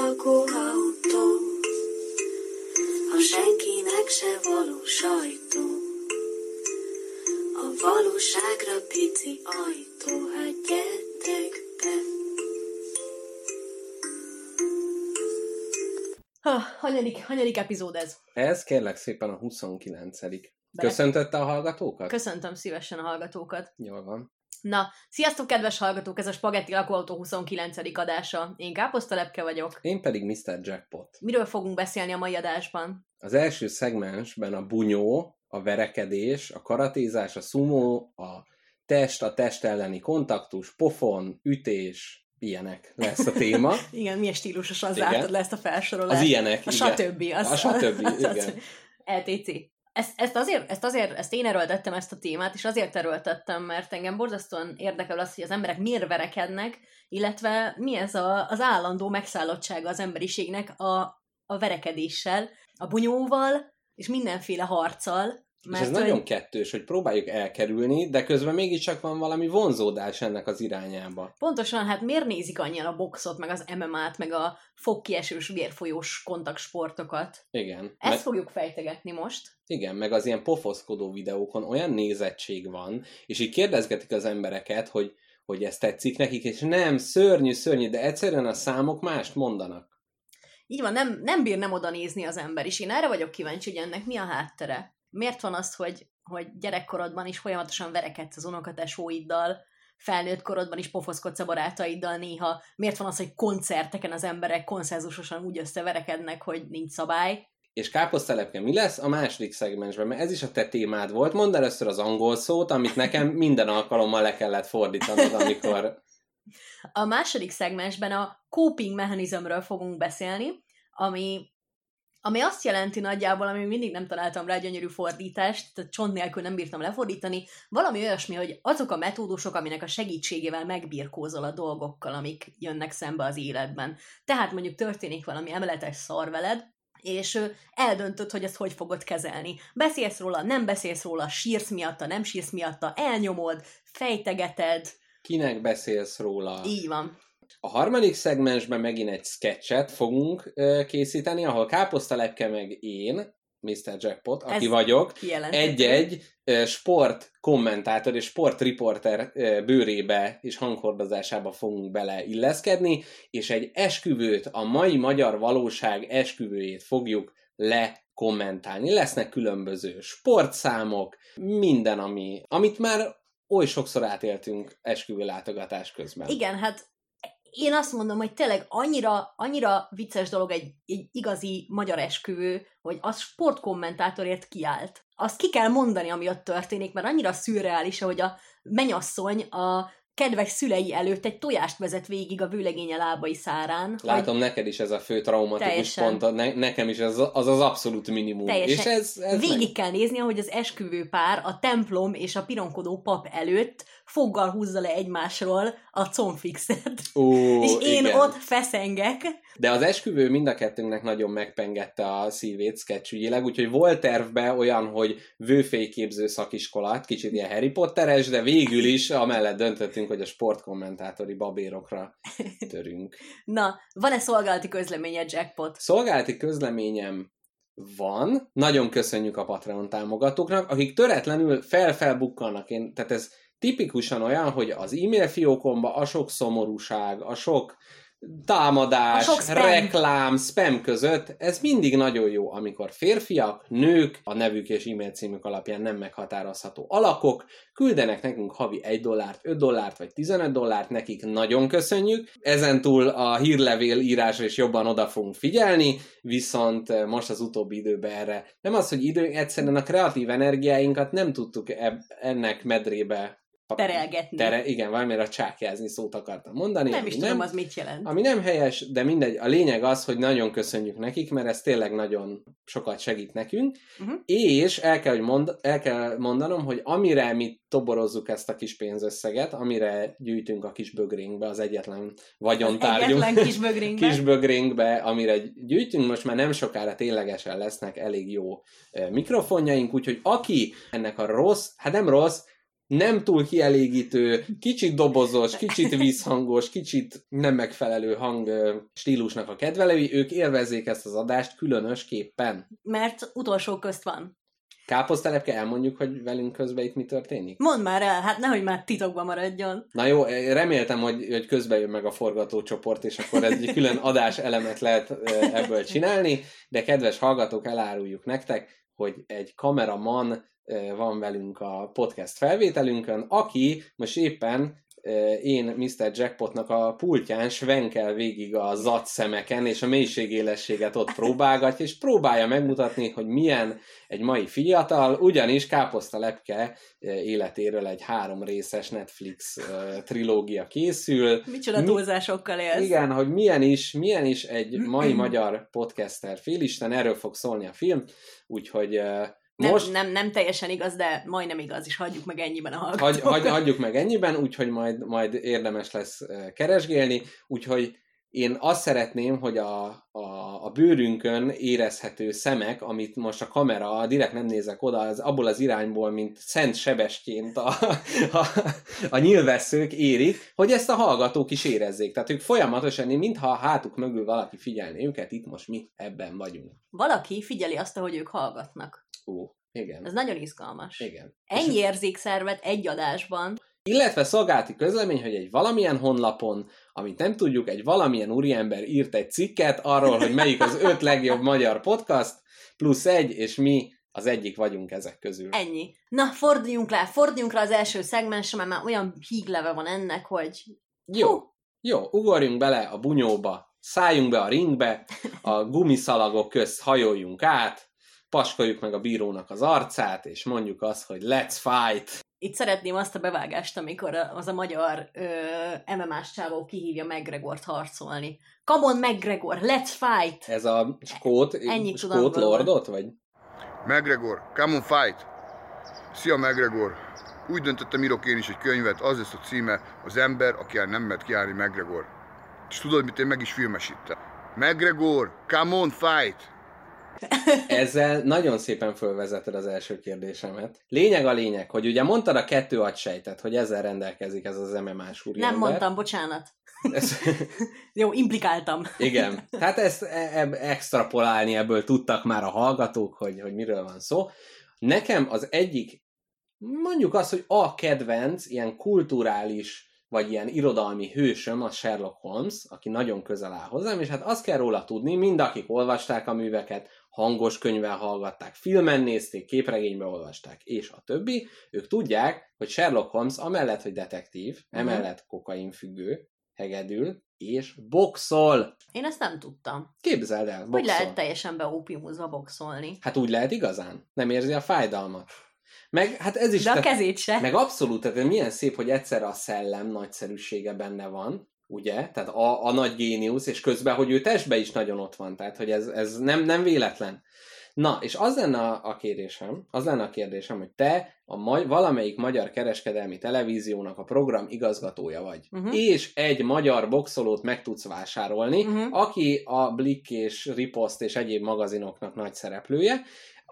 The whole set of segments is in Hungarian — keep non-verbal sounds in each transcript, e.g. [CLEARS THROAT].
lakóautó, a senkinek se való sajtó. A valóságra pici ajtó, hát gyertek be. Ha, hanyadik, hanyadik epizód ez? Ez kérlek szépen a 29 Köszöntötte a hallgatókat? Köszöntöm szívesen a hallgatókat. Jól van. Na, sziasztok, kedves hallgatók! Ez a Spagetti Lakóautó 29. adása. Én Káposzta Lepke vagyok. Én pedig Mr. Jackpot. Miről fogunk beszélni a mai adásban? Az első szegmensben a bunyó, a verekedés, a karatézás, a szumó, a test, a test elleni kontaktus, pofon, ütés, ilyenek lesz a téma. igen, milyen stílusosan zártad le ezt a felsorolást. Az ilyenek, A igen. stb. Az, A stb., igen. LTC. Ezt, ezt, azért, ezt azért, ezt én erőltettem ezt a témát, és azért erőltettem, mert engem borzasztóan érdekel az, hogy az emberek miért verekednek, illetve mi ez a, az állandó megszállottsága az emberiségnek a, a verekedéssel, a bunyóval, és mindenféle harccal. És ez nagyon kettős, hogy próbáljuk elkerülni, de közben mégiscsak van valami vonzódás ennek az irányába. Pontosan, hát miért nézik annyian a boxot, meg az MMA-t, meg a fogkiesős, vérfolyós kontaktsportokat? Igen. Ezt Meg- fogjuk fejtegetni most. Igen, meg az ilyen pofoszkodó videókon olyan nézettség van, és így kérdezgetik az embereket, hogy, hogy ez tetszik nekik, és nem, szörnyű, szörnyű, de egyszerűen a számok mást mondanak. Így van, nem, nem bír nem oda nézni az ember, és én erre vagyok kíváncsi, hogy ennek mi a háttere. Miért van az, hogy, hogy gyerekkorodban is folyamatosan verekedsz az unokatesóiddal, felnőtt korodban is pofoszkodsz a barátaiddal néha, miért van az, hogy koncerteken az emberek konszenzusosan úgy összeverekednek, hogy nincs szabály. És káposztelepke, mi lesz a második szegmensben? Mert ez is a te témád volt. Mondd először az angol szót, amit nekem minden alkalommal le kellett fordítanod, amikor... A második szegmensben a coping mechanizmről fogunk beszélni, ami, ami azt jelenti nagyjából, ami mindig nem találtam rá gyönyörű fordítást, tehát csont nélkül nem bírtam lefordítani, valami olyasmi, hogy azok a metódusok, aminek a segítségével megbirkózol a dolgokkal, amik jönnek szembe az életben. Tehát mondjuk történik valami emeletes szar veled, és eldöntöd, hogy ezt hogy fogod kezelni. Beszélsz róla, nem beszélsz róla, sírsz miatta, nem sírsz miatta, elnyomod, fejtegeted, Kinek beszélsz róla? így van. A harmadik szegmensben megint egy sketchet fogunk készíteni, ahol káposztalepke meg én, Mr. Jackpot, aki Ez vagyok, egy-egy sport kommentátor és sportriporter bőrébe és hanghordozásába fogunk beleilleszkedni, és egy esküvőt, a mai magyar valóság esküvőjét fogjuk lekommentálni. Lesznek különböző sportszámok, minden, ami, amit már oly sokszor átéltünk esküvő látogatás közben. Igen, hát én azt mondom, hogy tényleg annyira, annyira vicces dolog egy, egy igazi magyar esküvő, hogy az sportkommentátorért kiállt. Azt ki kell mondani, ami ott történik, mert annyira szürreális, hogy a menyasszony a kedves szülei előtt egy tojást vezet végig a vőlegénye lábai szárán. Látom, neked is ez a fő traumatikus Teljesen. pont, ne, nekem is ez az az abszolút minimum. Teljesen. És ez, ez Végig meg... kell nézni, hogy az esküvő pár a templom és a pironkodó pap előtt foggal húzza le egymásról a comfixet. Ó, [LAUGHS] és én igen. ott feszengek. De az esküvő mind a kettőnknek nagyon megpengette a szívét sketchügyileg, úgyhogy volt tervbe olyan, hogy vőfélyképző szakiskolát, kicsit ilyen Harry Potteres, de végül is amellett döntöttünk, hogy a sportkommentátori babérokra [LAUGHS] törünk. Na, van-e szolgálati közleménye Jackpot? Szolgálati közleményem van. Nagyon köszönjük a Patreon támogatóknak, akik töretlenül felfelbukkannak. Én, tehát ez tipikusan olyan, hogy az e-mail fiókomba a sok szomorúság, a sok támadás, spam. reklám, spam között, ez mindig nagyon jó, amikor férfiak, nők, a nevük és e-mail címük alapján nem meghatározható alakok, küldenek nekünk havi 1 dollárt, 5 dollárt vagy 15 dollárt, nekik nagyon köszönjük. Ezentúl a hírlevél írásra is jobban oda fogunk figyelni, viszont most az utóbbi időben erre nem az, hogy idő, egyszerűen a kreatív energiáinkat nem tudtuk eb- ennek medrébe Terelgetni. Tere, igen, valamire a csákjázni szót akartam mondani. Nem is tudom, az mit jelent. ami nem helyes, de mindegy, a lényeg az, hogy nagyon köszönjük nekik, mert ez tényleg nagyon sokat segít nekünk, Uh-huh. és el kell, hogy mond, el kell mondanom, hogy amire mi toborozzuk ezt a kis pénzösszeget, amire gyűjtünk a kis bögrénkbe, az egyetlen vagyontárgyunk, Egyetlen kis bögrénkbe. [LAUGHS] kis bögrénkbe, amire gyűjtünk, most már nem sokára ténylegesen lesznek elég jó eh, mikrofonjaink, úgyhogy aki ennek a rossz, hát nem rossz, nem túl kielégítő, kicsit dobozos, kicsit vízhangos, kicsit nem megfelelő hang stílusnak a kedvelői, ők élvezzék ezt az adást különösképpen. Mert utolsó közt van. Káposztelepke, elmondjuk, hogy velünk közben itt mi történik? Mondd már el, hát nehogy már titokban maradjon. Na jó, reméltem, hogy, hogy közben jön meg a forgatócsoport, és akkor egy külön adás elemet lehet ebből csinálni, de kedves hallgatók, eláruljuk nektek, hogy egy kameraman van velünk a podcast felvételünkön, aki most éppen én Mr. Jackpotnak a pultján svenkel végig a zat szemeken, és a mélységélességet ott próbálgatja, és próbálja megmutatni, hogy milyen egy mai fiatal, ugyanis Káposzta Lepke életéről egy három részes Netflix trilógia készül. Micsoda Mi- túlzásokkal élsz. Igen, hogy milyen is, milyen is egy mai [CLEARS THROAT] magyar podcaster félisten, erről fog szólni a film, úgyhogy Nem, most nem, nem teljesen igaz, de majdnem igaz, és hagyjuk meg ennyiben a hagy, hallgatókat. hagy, hagyjuk meg ennyiben, úgyhogy majd, majd érdemes lesz ö, keresgélni, úgyhogy én azt szeretném, hogy a, a, a bőrünkön érezhető szemek, amit most a kamera, direkt nem nézek oda, az abból az irányból, mint szent sebesként a, a, a nyilvesszők érik, hogy ezt a hallgatók is érezzék. Tehát ők folyamatosan, mintha a hátuk mögül valaki figyelné őket, itt most mi ebben vagyunk. Valaki figyeli azt, ahogy ők hallgatnak. Ó, igen. Ez nagyon izgalmas. Igen. Ennyi érzékszervet egy adásban. Illetve szolgálati közlemény, hogy egy valamilyen honlapon, amit nem tudjuk, egy valamilyen úriember írt egy cikket arról, hogy melyik az öt legjobb magyar podcast, plusz egy, és mi az egyik vagyunk ezek közül. Ennyi. Na, forduljunk rá, forduljunk rá az első szegmensre, mert már olyan hígleve van ennek, hogy Jó, Hú. jó, ugorjunk bele a bunyóba, szálljunk be a ringbe, a gumiszalagok közt hajoljunk át, paskoljuk meg a bírónak az arcát, és mondjuk azt, hogy let's fight! Itt szeretném azt a bevágást, amikor az a magyar ö, MMA-s csávó kihívja McGregort harcolni. Come on, McGregor, let's fight! Ez a skót, Ennyit skót lordot, vagy? McGregor, come on fight! Szia McGregor! Úgy döntöttem, írok én is egy könyvet, az lesz a címe, az ember, aki el nem mert kiállni McGregor. És tudod, mit én meg is filmesítem. McGregor, come on fight! Ezzel nagyon szépen fölvezeted az első kérdésemet. Lényeg a lényeg, hogy ugye mondtad a kettő agysejtet, hogy ezzel rendelkezik ez az MMA-s úriember. Nem mondtam, bocsánat. Ez, [LAUGHS] Jó, implikáltam. igen. Tehát ezt e- e- extrapolálni ebből tudtak már a hallgatók, hogy, hogy miről van szó. Nekem az egyik, mondjuk azt, hogy a kedvenc, ilyen kulturális, vagy ilyen irodalmi hősöm a Sherlock Holmes, aki nagyon közel áll hozzám, és hát azt kell róla tudni, mind akik olvasták a műveket, hangos könyvvel hallgatták, filmen nézték, képregénybe olvasták, és a többi, ők tudják, hogy Sherlock Holmes amellett, hogy detektív, Mhm. emellett kokainfüggő, hegedül, és boxol. Én ezt nem tudtam. Képzeld el, boxol. Hogy lehet teljesen beópiumozva boxolni? Hát úgy lehet igazán. Nem érzi a fájdalmat. Meg, hát ez is... De a kezét se. meg abszolút, tehát milyen szép, hogy egyszerre a szellem nagyszerűsége benne van, ugye? Tehát a, a nagy géniusz, és közben, hogy ő testben is nagyon ott van, tehát hogy ez, ez nem, nem véletlen. Na, és az lenne a, a kérdésem, az lenne a kérdésem, hogy te a ma- valamelyik magyar kereskedelmi televíziónak a program igazgatója vagy, Mhm. és egy magyar boxolót meg tudsz vásárolni, Mhm. aki a Blick és Ripost és egyéb magazinoknak nagy szereplője,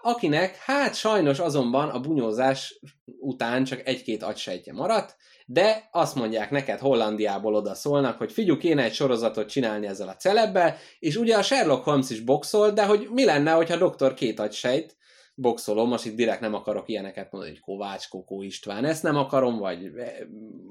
akinek hát sajnos azonban a bunyózás után csak egy-két agysejtje maradt, de azt mondják neked Hollandiából oda szólnak, hogy figyelj, kéne egy sorozatot csinálni ezzel a celebbel, és ugye a Sherlock Holmes is boxol, de hogy mi lenne, hogyha doktor két agysejt boxolom, most itt direkt nem akarok ilyeneket mondani, hogy Kovács, Kokó István, ezt nem akarom, vagy eh,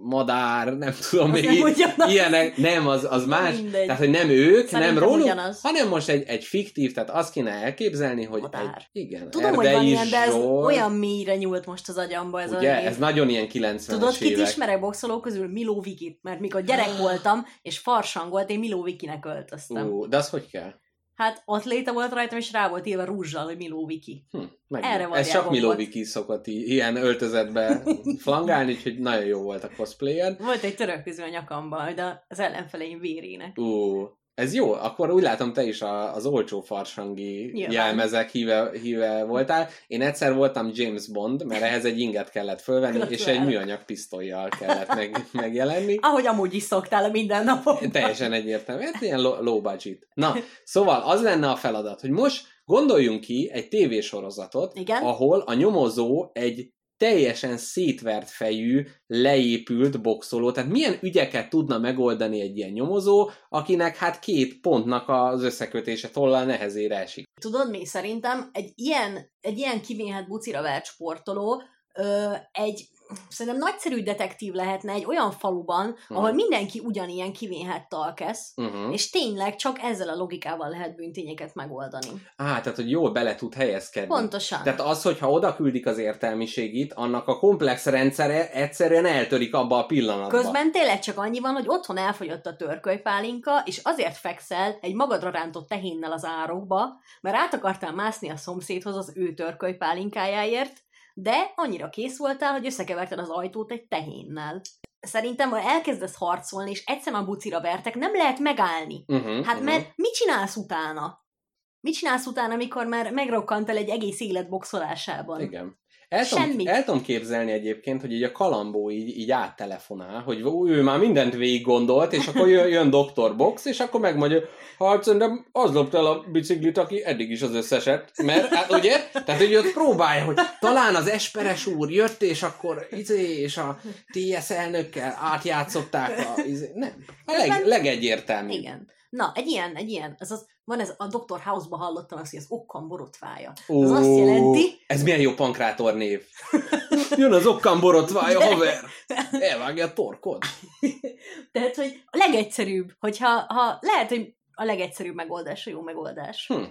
Madár, nem tudom, Az még nem ugyanaz. ilyenek, nem, az, az más, Mindegy. tehát hogy nem ők, Szerintem nem róluk, ugyanaz. hanem most egy, egy fiktív, tehát azt kéne elképzelni, hogy Madár. egy, igen, Tudom, hogy Erdei van ilyen, de ez Zsolt, olyan mélyre nyúlt most az agyamba ez ugye, a név. ez nagyon ilyen 90-es Tudod, kit évek. ismerek boxoló közül? Miló Vikit, mert mikor gyerek [GASPS] voltam, és farsang volt, én Miló Vikinek öltöztem. Ú, de az hogy kell? Hát ott léte volt rajtam, és rá volt írva rúzsal, hogy Miló Viki. Hm, Erre ez csak volt. Miloviki szokott ilyen öltözetbe [LAUGHS] flangálni, úgyhogy nagyon jó volt a cosplayed. Volt egy török közül a nyakamban, de az ellenfeleim vérének. Ú, ez jó, akkor úgy látom, te is a, az olcsó farsangi Nyilván. jelmezek híve, híve voltál. Én egyszer voltam James Bond, mert ehhez egy inget kellett fölvenni, és egy műanyag pisztolyjal kellett meg, [LAUGHS] megjelenni. Ahogy amúgy is szoktál a mindennapokban. [LAUGHS] Teljesen egyértelmű, hát ilyen low, low budget. Na, szóval az lenne a feladat, hogy most gondoljunk ki egy tévésorozatot, Igen. ahol a nyomozó egy teljesen szétvert fejű, leépült boxoló, tehát milyen ügyeket tudna megoldani egy ilyen nyomozó, akinek hát két pontnak az összekötése tollal nehezére esik. Tudod mi? Szerintem egy ilyen, egy ilyen kivénhet bucira vert sportoló ö, egy szerintem nagyszerű detektív lehetne egy olyan faluban, Hmm. ahol mindenki ugyanilyen kivénhet talkesz, Uh-huh. és tényleg csak ezzel a logikával lehet bűntényeket megoldani. Á, tehát, hogy jól bele tud helyezkedni. Pontosan. Tehát az, hogyha oda küldik az értelmiségit, annak a komplex rendszere egyszerűen eltörik abba a pillanatban. Közben tényleg csak annyi van, hogy otthon elfogyott a törkölypálinka, és azért fekszel egy magadra rántott tehénnel az árokba, mert át akartál mászni a szomszédhoz az ő törkölypálinkájáért, de annyira kész voltál, hogy összekeverted az ajtót egy tehénnel. Szerintem, ha elkezdesz harcolni, és egyszer már bucira vertek, nem lehet megállni. Uh-huh, Hát mert mit csinálsz utána? Mit csinálsz utána, amikor már megrokkantál egy egész élet boxolásában? Igen. El tudom, el tudom képzelni egyébként, hogy így a kalambó így, így áttelefonál, hogy ő már mindent végig gondolt, és akkor jön, jön Dr. Box, és akkor megmondja, hát szerintem az lopta el a biciklit, aki eddig is az összeset. Mert, hát ugye? Tehát, hogy ott próbálja, hogy talán az Esperes úr jött, és akkor izé, és a TS elnökkel átjátszották a izé. Nem. A leg, legegyértelműbb. Igen. Na, egy ilyen, egy ilyen, ez az, van ez, a Dr. House-ba hallottam azt, hogy az okkam borotvája. Ó, Az azt jelenti- Ez milyen jó pankrátor név. [LAUGHS] Jön az okkam borotvája, De- haver. Elvágja a torkod. [LAUGHS] Tehát, hogy a legegyszerűbb, hogyha ha lehet, hogy a legegyszerűbb megoldás a jó megoldás. Hm.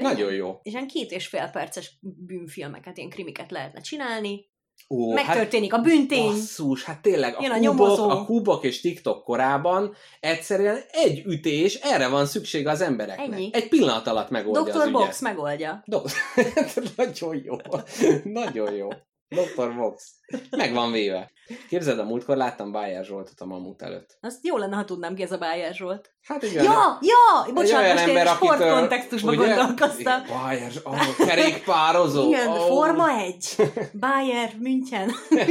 Nagyon jó. És ilyen két és fél perces bűnfilmeket, ilyen krimiket lehetne csinálni. Ó, Megtörténik a büntény. Basszus, hát tényleg a Jön a kubok, a kubok és TikTok korában egyszerűen egy ütés, erre van szüksége az embereknek. Ennyi. Egy pillanat alatt megoldja az Dr. Box ügyet. megoldja. Do- [LAUGHS] Nagyon jó. Nagyon jó. Dr. Box. Meg van véve. Képzeld, a múltkor láttam Bájer Zsoltot a Mamut előtt. Azt jó lenne, ha tudnám ki ez a Bayer Zsolt. Hát egy olyan, Ja, ja! egy Bocsánat, most ember, én sportkontextusban gondolkoztam. Igen, Bayer, oh, kerékpározó. Igen, oh. Forma 1. Bayer, München. [LAUGHS]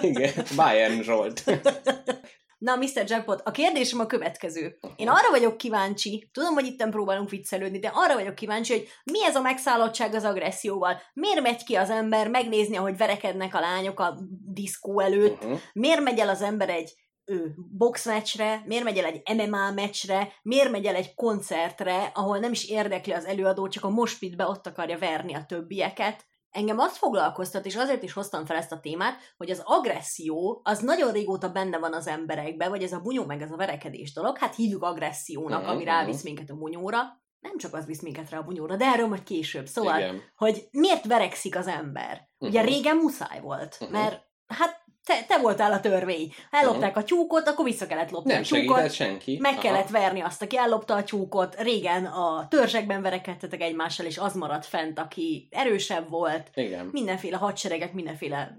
Igen, Bayern Zsolt. [LAUGHS] Na, Mr. Jackpot, a kérdésem a következő. Én arra vagyok kíváncsi, tudom, hogy itten próbálunk viccelődni, de arra vagyok kíváncsi, hogy mi ez a megszállottság az agresszióval? Miért megy ki az ember megnézni, ahogy verekednek a lányok a diszkó előtt? Uh-huh. Miért megy el az ember egy ő, boxmeccsre, miért megy el egy MMA meccsre, miért megy el egy koncertre, ahol nem is érdekli az előadó, csak a mospitbe ott akarja verni a többieket. Engem azt foglalkoztat, és azért is hoztam fel ezt a témát, hogy az agresszió az nagyon régóta benne van az emberekben, vagy ez a bunyó meg ez a verekedés dolog, hát hívjuk agressziónak, Mhm, ami rávisz minket a bunyóra. Nem csak az visz minket rá a bunyóra, de erről majd később. Szóval, Igen. hogy miért verekszik az ember. Ugye Mhm. régen muszáj volt, Mhm. mert hát te, te voltál a törvény. Ha ellopták a tyúkot, akkor vissza kellett lopni Nem a tyúkot. senki. Meg Aha. kellett verni azt, aki ellopta a tyúkot. Régen a törzsekben verekedtetek egymással, és az maradt fent, aki erősebb volt. Igen. Mindenféle hadseregek, mindenféle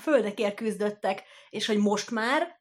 földekért küzdöttek, és hogy most már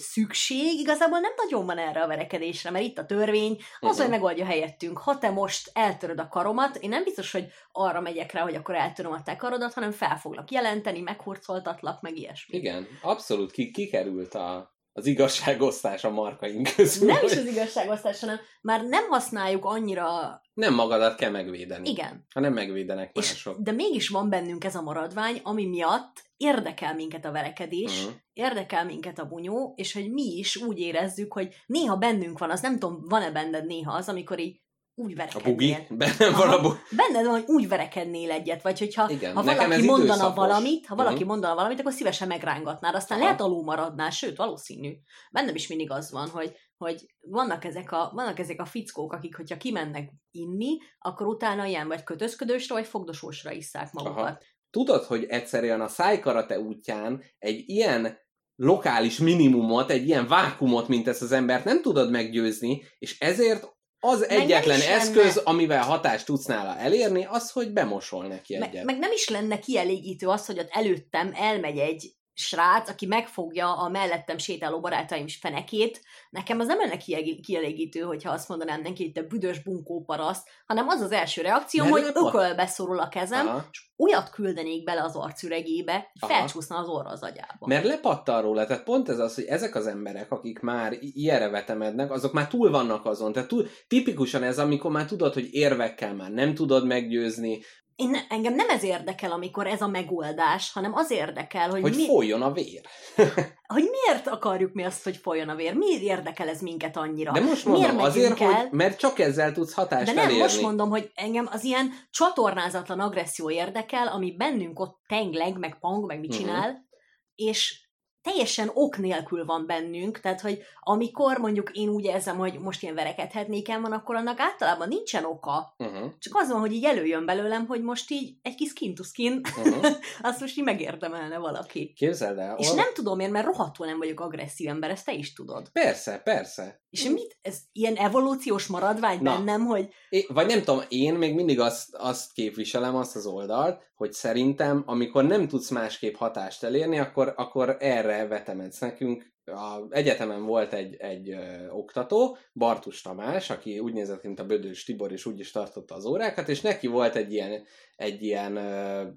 szükség igazából nem nagyon van erre a verekedésre, mert itt a törvény, az, Mhm. hogy megoldja helyettünk. Ha te most eltöröd a karomat, én nem biztos, hogy arra megyek rá, hogy akkor eltöröm a te karodat, hanem fel foglak jelenteni, meghurcoltatlak, meg ilyesmi. Igen, abszolút ki, kikerült a, az igazságosztás a markaink közül. Nem is az igazságosztás, hanem már nem használjuk annyira... Nem magadat kell megvédeni, Igen. hanem megvédenek És, mások. de mégis van bennünk ez a maradvány, ami miatt érdekel minket a verekedés, Mhm. érdekel minket a bunyó, és hogy mi is úgy érezzük, hogy néha bennünk van az, nem tudom, van-e benned néha az, amikor így úgy A verekednél. bugi? Bennem van a bugi. Benned van, hogy úgy verekednél egyet, vagy hogyha Igen, ha valaki mondana időszakos. valamit, ha valaki Mhm. mondana valamit, akkor szívesen megrángatnád, aztán Aha. lehet alul maradnál, sőt, valószínű. Bennem is mindig az van, hogy, hogy vannak, ezek a, vannak ezek a fickók, akik, hogyha kimennek inni, akkor utána ilyen vagy kötözködősre, vagy fogdosósra isszák magukat. Aha. Tudod, hogy egyszerűen a szájkarate útján egy ilyen lokális minimumot, egy ilyen vákumot, mint ezt az embert nem tudod meggyőzni, és ezért az Meg egyetlen is lenne- eszköz, amivel hatást tudsz nála elérni, az, hogy bemosol neki egyet. Meg, meg nem is lenne kielégítő az, hogy ott előttem elmegy egy srác, aki megfogja a mellettem sétáló barátaim fenekét, nekem az nem lenne kielégítő, hogyha azt mondanám neki, hogy te büdös bunkó paraszt, hanem az az első reakcióm, Mert hogy ökölbe szorul a kezem, Aha. és olyat küldenék bele az arcüregébe, hogy felcsúszna az orra az agyába. Mert lepattan róla, tehát pont ez az, hogy ezek az emberek, akik már ilyenre vetemednek, azok már túl vannak azon. Tehát túl, tipikusan ez, amikor már tudod, hogy érvekkel már nem tudod meggyőzni, én, ne- engem nem ez érdekel, amikor ez a megoldás, hanem az érdekel, hogy, Hogy mi, folyjon a vér. [LAUGHS] hogy miért akarjuk mi azt, hogy folyjon a vér. Miért érdekel ez minket annyira? De most miért mondom, azért, megyünk el? hogy, mert csak ezzel tudsz hatást De nem, elérni. most mondom, hogy engem az ilyen csatornázatlan agresszió érdekel, ami bennünk ott tengleg, meg pang, meg mit Mhm. csinál, és teljesen ok nélkül van bennünk, tehát, hogy amikor mondjuk én úgy érzem, hogy most ilyen verekedhetnék el van, akkor annak általában nincsen oka. Uh-huh, Csak az van, hogy így előjön belőlem, hogy most így egy kis skin to skin, uh-huh. [LAUGHS] azt most így megérdemelne valaki. Képzeld el. És ol- nem tudom én, mert rohadtul nem vagyok agresszív ember, ezt te is tudod. Persze, persze. És mit? Ez ilyen evolúciós maradvány Na. bennem, hogy É, vagy nem tudom, én még mindig azt, azt képviselem, azt az oldalt, hogy szerintem, amikor nem tudsz másképp hatást elérni, akkor, akkor erre vetemedsz nekünk. A egyetemen volt egy, egy ö, oktató, Bartus Tamás, aki úgy nézett, mint a Bödős Tibor, és úgy is tartotta az órákat, és neki volt egy ilyen, egy ilyen ö,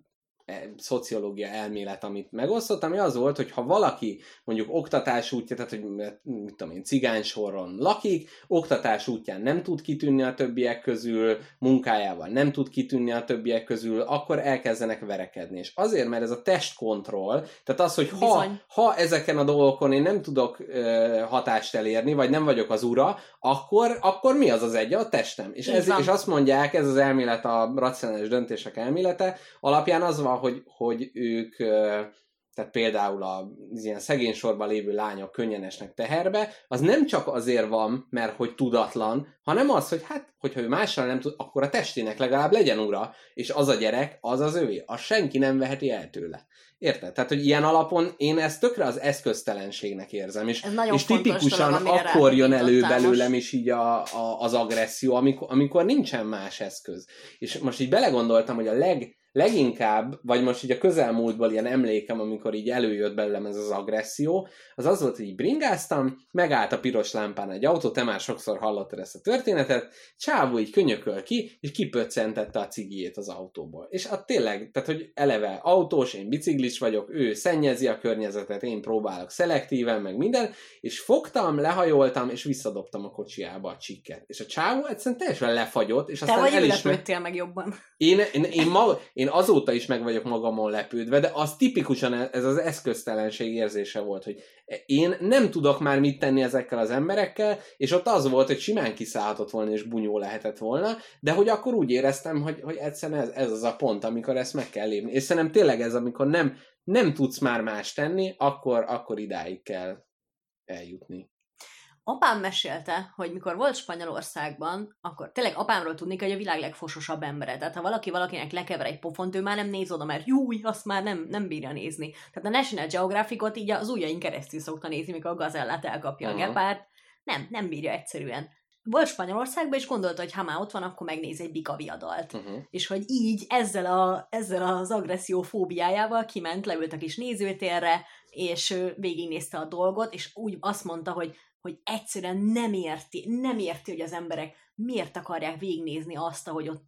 szociológia elmélet, amit megosztott, ami az volt, hogy ha valaki mondjuk oktatás útja, tehát hogy mit tudom én, cigánysoron lakik, oktatás útján nem tud kitűnni a többiek közül, munkájával nem tud kitűnni a többiek közül, akkor elkezdenek verekedni. És azért, mert ez a testkontroll, tehát az, hogy ha, Bizony. ha ezeken a dolgokon én nem tudok ö, hatást elérni, vagy nem vagyok az ura, akkor, akkor mi az az egy? A testem. És, ez, és azt mondják, ez az elmélet, a racionális döntések elmélete, alapján az van, hogy, hogy ők tehát például az ilyen szegény sorban lévő lányok könnyen esnek teherbe, az nem csak azért van, mert hogy tudatlan, hanem az, hogy hát, hogyha ő mással nem tud, akkor a testének legalább legyen ura, és az a gyerek, az az övé. Az senki nem veheti el tőle. Érted? Tehát, hogy ilyen alapon én ezt tökre az eszköztelenségnek érzem, és, és tipikusan dolog, akkor jön elő belőlem most. is így a, a, az agresszió, amikor, amikor nincsen más eszköz. És most így belegondoltam, hogy a leg, leginkább, vagy most így a közelmúltból ilyen emlékem, amikor így előjött belőlem ez az agresszió, az az volt, hogy így bringáztam, megállt a piros lámpán egy autó, te már sokszor hallottad ezt a történetet, csávó így könyököl ki, és kipöccentette a cigijét az autóból. És hát tényleg, tehát hogy eleve autós, én biciklis vagyok, ő szennyezi a környezetet, én próbálok szelektíven, meg minden, és fogtam, lehajoltam, és visszadobtam a kocsiába a csikket. És a csávó egyszerűen teljesen lefagyott, és Te aztán vagy el is ő me- lepődtél meg jobban. én, én, én, ma, én azóta is meg vagyok magamon lepődve, de az tipikusan ez az eszköztelenség érzése volt, hogy én nem tudok már mit tenni ezekkel az emberekkel, és ott az volt, hogy simán kiszállhatott volna, és bunyó lehetett volna, de hogy akkor úgy éreztem, hogy, hogy egyszerűen ez, ez az a pont, amikor ezt meg kell lépni. És szerintem tényleg ez, amikor nem, nem tudsz már más tenni, akkor, akkor idáig kell eljutni. Apám mesélte, hogy mikor volt Spanyolországban, akkor tényleg apámról tudni, hogy a világ legfososabb embere. Tehát ha valaki valakinek lekever egy pofont, ő már nem néz oda, mert júj, azt már nem, nem bírja nézni. Tehát a National Geographicot így az ujjain keresztül szokta nézni, mikor a gazellát elkapja Aha. a gepárt. Nem, nem bírja egyszerűen. Volt Spanyolországban, és gondolta, hogy ha már ott van, akkor megnéz egy bikaviadalt. Uh-huh. És hogy így ezzel, a, ezzel az agresszió fóbiájával kiment, leült a kis nézőtérre, és végignézte a dolgot, és úgy azt mondta, hogy, hogy egyszerűen nem érti, nem érti, hogy az emberek miért akarják végignézni azt, ahogy ott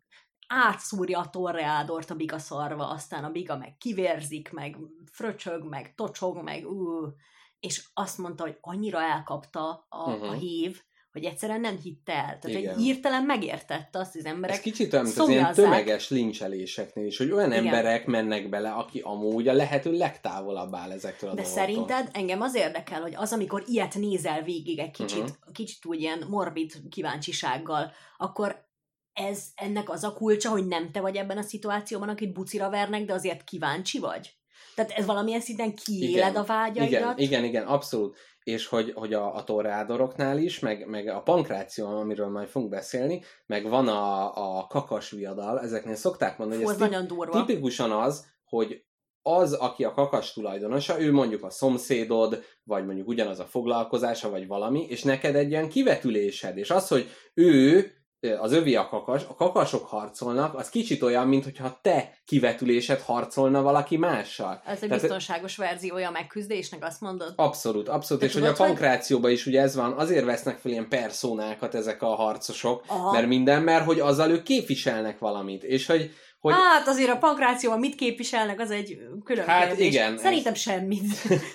átszúrja a torreádort a biga szarva, aztán a biga meg kivérzik, meg fröcsög, meg tocsog, meg ú, és azt mondta, hogy annyira elkapta a, uh-huh. a Mhm. hív, hogy egyszerűen nem hitte el. Tehát, Igen. hogy hirtelen megértette azt, hogy az emberek Ez kicsit olyan, mint az ilyen tömeges lincseléseknél is, hogy olyan Igen. emberek mennek bele, aki amúgy a lehető legtávolabb áll ezektől a De dolgoktól. szerinted engem az érdekel, hogy az, amikor ilyet nézel végig egy kicsit, uh-huh. kicsit úgy ilyen morbid kíváncsisággal, akkor ez ennek az a kulcsa, hogy nem te vagy ebben a szituációban, akit bucira vernek, de azért kíváncsi vagy? Tehát ez valamilyen szinten kiéled Igen. a vágyaidat? Igen, igen, igen, abszolút. És hogy, hogy a, a torrádoroknál is, meg, meg a pankráció, amiről majd fogunk beszélni, meg van a, a kakas viadal, ezeknél szokták mondani, Fú, hogy ez nagyon durva. tipikusan az, hogy az, aki a kakas tulajdonosa, ő mondjuk a szomszédod, vagy mondjuk ugyanaz a foglalkozása, vagy valami, és neked egy ilyen kivetülésed, és az, hogy ő az övi a kakas, a kakasok harcolnak, az kicsit olyan, mintha te kivetülésed harcolna valaki mással. Ez egy Tehát- biztonságos verziója a megküzdésnek, azt mondod? Abszolút, abszolút. Te és hogy a pankrációban is ugye ez van, azért vesznek fel ilyen personákat ezek a harcosok, Aha. mert minden, mert hogy azzal ők képviselnek valamit. És hogy, hogy Hát azért a pankrációban mit képviselnek, az egy külön Hát kérdés. igen, Szerintem semmit.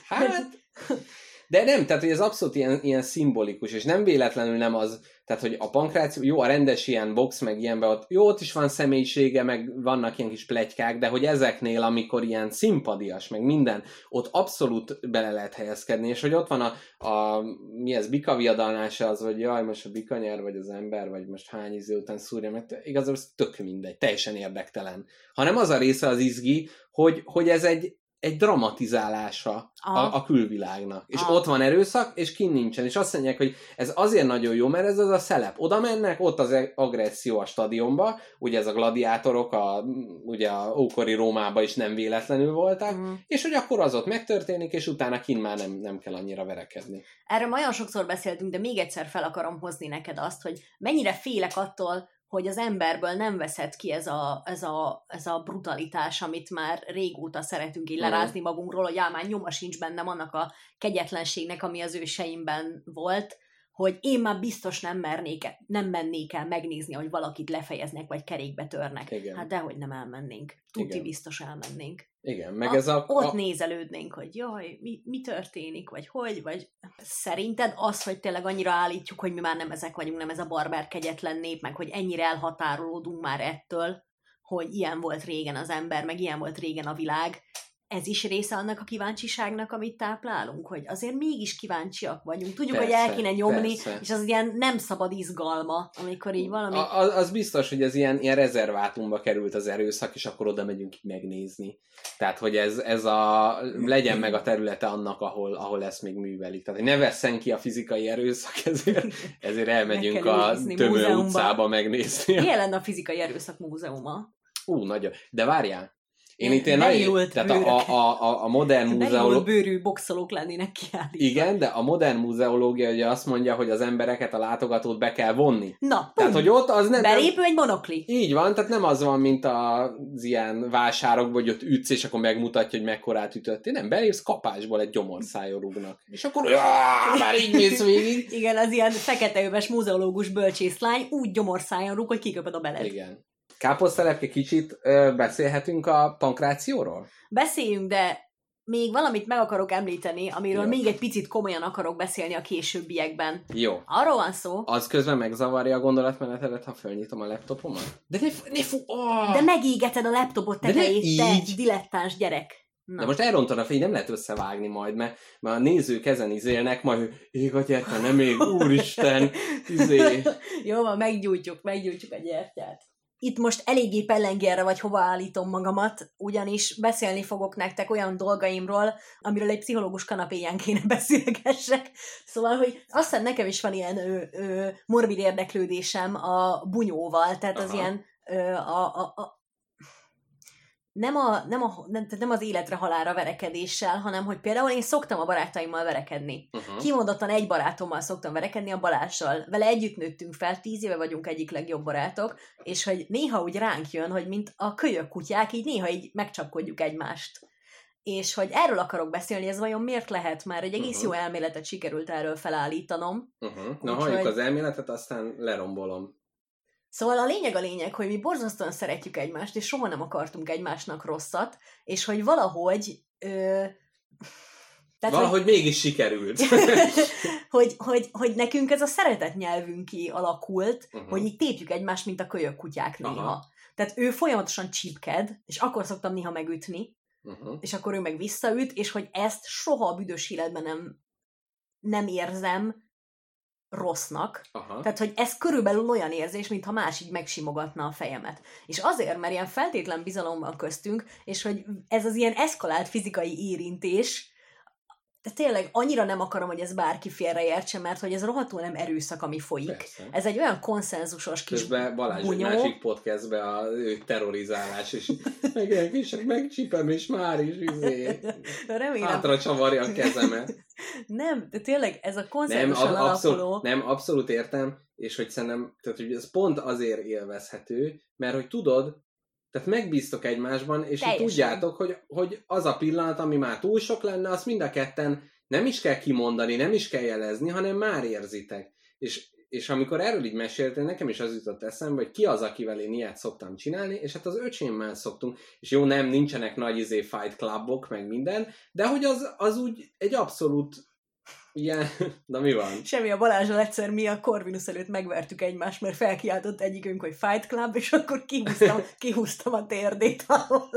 hát, [LAUGHS] De nem, tehát hogy ez abszolút ilyen, ilyen szimbolikus, és nem véletlenül nem az, tehát hogy a pankráció, jó, a rendes ilyen box, meg ilyenben ott, jó, ott is van személyisége, meg vannak ilyen kis plegykák, de hogy ezeknél, amikor ilyen szimpadias, meg minden, ott abszolút bele lehet helyezkedni, és hogy ott van a, a mi ez, bika viadalnása az, hogy jaj, most a bika nyer, vagy az ember, vagy most hány izé után szúrja, mert igazából ez tök mindegy, teljesen érdektelen. Hanem az a része az izgi, hogy, hogy ez egy, egy dramatizálása a, Aha. a külvilágnak. És Aha. ott van erőszak, és kint nincsen. És azt mondják, hogy ez azért nagyon jó, mert ez az a szelep. Oda mennek, ott az e- agresszió a stadionba, ugye ez a gladiátorok, a, ugye a ókori Rómában is nem véletlenül voltak, Mhm. és hogy akkor az ott megtörténik, és utána kint már nem, nem kell annyira verekedni. Erről olyan sokszor beszéltünk, de még egyszer fel akarom hozni neked azt, hogy mennyire félek attól, hogy az emberből nem veszed ki ez a, ez a, ez a brutalitás, amit már régóta szeretünk így Mhm. lerázni magunkról, hogy ám már nyoma sincs bennem annak a kegyetlenségnek, ami az őseimben volt, hogy én már biztos nem mernék, nem mennék el megnézni, hogy valakit lefejeznek, vagy kerékbe törnek. Igen. Hát dehogy nem elmennénk. Tuti Igen. biztos elmennénk. Igen, meg A- ez a... Ott a nézelődnénk, hogy jaj, mi, mi történik, vagy hogy, vagy szerinted az, hogy tényleg annyira állítjuk, hogy mi már nem ezek vagyunk, nem ez a barber kegyetlen nép, meg hogy ennyire elhatárolódunk már ettől, hogy ilyen volt régen az ember, meg ilyen volt régen a világ, ez is része annak a kíváncsiságnak, amit táplálunk, hogy azért mégis kíváncsiak vagyunk. Tudjuk, hogy el Persze, kéne nyomni, persze. és az ilyen nem szabad izgalma, amikor így valami... A, az, az biztos, hogy ez ilyen, ilyen rezervátumba került az erőszak, és akkor oda megyünk ki megnézni. Tehát, hogy ez, ez a, legyen meg a területe annak, ahol, ahol ezt még művelik. Tehát, hogy ne vesszen ki a fizikai erőszak, ezért, [LAUGHS] ezért elmegyünk a Tömő múzeumba. utcába megnézni. Milyen lenne a fizikai erőszak múzeuma? Ú, nagyon. De várjál, én itt én beillult tehát a, a, a, a modern múzeológia, bőrű boxolók lennének kiállítva. igen, de a modern múzeológia ugye azt mondja, hogy az embereket, a látogatót be kell vonni. Na, Tehát, hogy ott az nem... nem belépő egy monokli. így van, tehát nem az van, mint az ilyen vásárokban, hogy ott ütsz, és akkor megmutatja, hogy mekkorát ütöttél. Nem, belépsz kapásból egy gyomorszájon rúgnak. És akkor "Áh, már így mész végig. [LAUGHS] Igen, az ilyen feketeöves múzeológus bölcsészlány úgy gyomorszájon rúg, hogy kiköpöd a beled. Igen. Káposztelepke, kicsit ö, beszélhetünk a pankrációról? Beszéljünk, de még valamit meg akarok említeni, amiről Jó. még egy picit komolyan akarok beszélni a későbbiekben. Jó. Arról van szó, Az közben megzavarja a gondolatmenetedet, ha fölnyitom a laptopomat? De ne, f- ne fú, oh! de megégeted a laptopot ne tetejét, te dilettáns gyerek. Na. De most elrontad a fény, nem lehet összevágni majd, mert, mert a nézők ezen izélnek, majd ég a gyertya, nem még, úristen, [LAUGHS] izé. Jó van, meggyújtjuk, meggyújtjuk a gyertyát. Itt most eléggé pellengérre vagy hova állítom magamat, ugyanis beszélni fogok nektek olyan dolgaimról, amiről egy pszichológus kanapéján kéne [LAUGHS] beszélgessek. Szóval, hogy azt hiszem nekem is van ilyen ö, ö, morbid érdeklődésem a bunyóval, tehát az Aha. ilyen ö, a, a, a nem, a, nem, a, nem, nem az életre halára verekedéssel, hanem hogy például én szoktam a barátaimmal verekedni. Uh-huh. Kimondottan egy barátommal szoktam verekedni, a Balással. Vele együtt nőttünk fel, tíz éve vagyunk egyik legjobb barátok, és hogy néha úgy ránk jön, hogy mint a kölyök kutyák, így néha így megcsapkodjuk egymást. És hogy erről akarok beszélni, ez vajon miért lehet már? Egy egész Mhm. jó elméletet sikerült erről felállítanom. Uh-huh. Na, Úgyhogy- halljuk az elméletet, aztán lerombolom. Szóval a lényeg a lényeg, hogy mi borzasztóan szeretjük egymást, és soha nem akartunk egymásnak rosszat, és hogy valahogy... Ö, tehát, hogy- Valahogy mégis sikerült. [LAUGHS] hogy, hogy, hogy nekünk ez a szeretet nyelvünk ki alakult, uh-huh. hogy így tépjük egymást, mint a kölyök kutyák néha. Aha. Tehát ő folyamatosan csípked, és akkor szoktam néha megütni, Uh-huh. és akkor ő meg visszaüt, és hogy ezt soha a büdös életben nem, nem érzem rossznak. Aha. Tehát, hogy ez körülbelül olyan érzés, mintha más így megsimogatna a fejemet. És azért, mert ilyen feltétlen bizalom van köztünk, és hogy ez az ilyen eszkalált fizikai érintés, de tényleg annyira nem akarom, hogy ez bárki félreértse, mert hogy ez rohadtul nem erőszak, ami folyik. Persze. Ez egy olyan konszenzusos kis Közben Balázs egy bunyó. másik podcastbe a ő terrorizálás, és meg egy kis megcsípem, és már is izé, Remélem. hátra csavarja a kezemet. Nem, de tényleg ez a Nem, konszenzuson alapuló... abszolút, nem, abszolút értem, és hogy szerintem, tehát hogy ez pont azért élvezhető, mert hogy tudod, tehát megbíztok egymásban, és Teljesen. tudjátok, hogy, hogy az a pillanat, ami már túl sok lenne, azt mind a ketten nem is kell kimondani, nem is kell jelezni, hanem már érzitek. És, és amikor erről így meséltél, nekem is az jutott eszembe, hogy ki az, akivel én ilyet szoktam csinálni, és hát az öcsémmel szoktunk, és jó, nem, nincsenek nagy izé fight clubok, meg minden, de hogy az, az úgy egy abszolút ilyen, [LAUGHS] na mi van? Semmi a Balázsal egyszer mi a Corvinus előtt megvertük egymást, mert felkiáltott egyikünk, hogy Fight Club, és akkor kihúztam, [LAUGHS] kihúztam a térdét alól.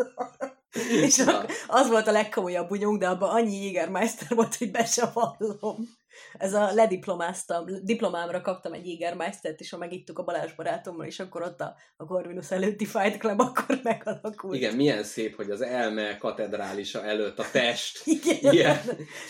És az volt a legkomolyabb bunyónk, de abban annyi Jägermeister volt, hogy be se vallom. Ez a lediplomáztam, diplomámra kaptam egy Jägermeistert, és ha megittuk a Balázs barátommal, és akkor ott a, a Corvinus előtti Fight Club, akkor megalakult. Igen, milyen szép, hogy az elme katedrálisa előtt a test, [LAUGHS] Igen. ilyen,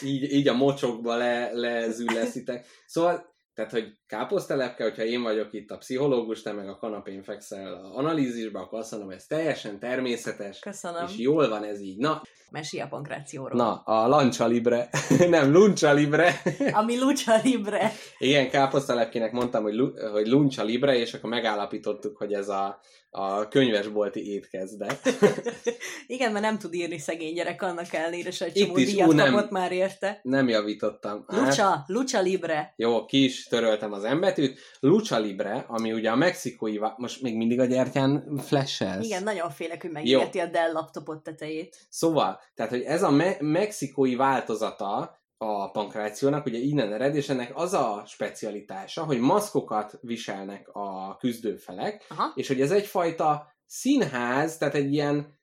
így, így a mocsokba le, lezülleszitek. Szóval, tehát, hogy káposztelepke, hogyha én vagyok itt a pszichológus, te meg a kanapén fekszel a analízisbe, akkor azt mondom, ez teljesen természetes, Köszönöm. és jól van ez így. Na, Mesélj a pankrációról. na a lancia libre, [LAUGHS] nem, luncia libre, [LAUGHS] Ami Lucha Libre. Igen, káposztalepkének mondtam, hogy, lu- hogy luncia libre, és akkor megállapítottuk, hogy ez a, a könyvesbolti étkezde. [LAUGHS] Igen, mert nem tud írni szegény gyerek, annak ellenére, és egy Itt csomó is, díjat ú, nem. kapott már érte. Nem javítottam. Hát, Lucha, Lucha Libre. Jó, ki is töröltem az embetűt. Lucha Libre, ami ugye a mexikói... Most még mindig a gyertyán flashelsz? Igen, nagyon félek, hogy megérti a Dell laptopot tetejét. Szóval, tehát, hogy ez a me- mexikói változata a pankrációnak, ugye innen ered, és ennek az a specialitása, hogy maszkokat viselnek a küzdőfelek, Aha. és hogy ez egyfajta színház, tehát egy ilyen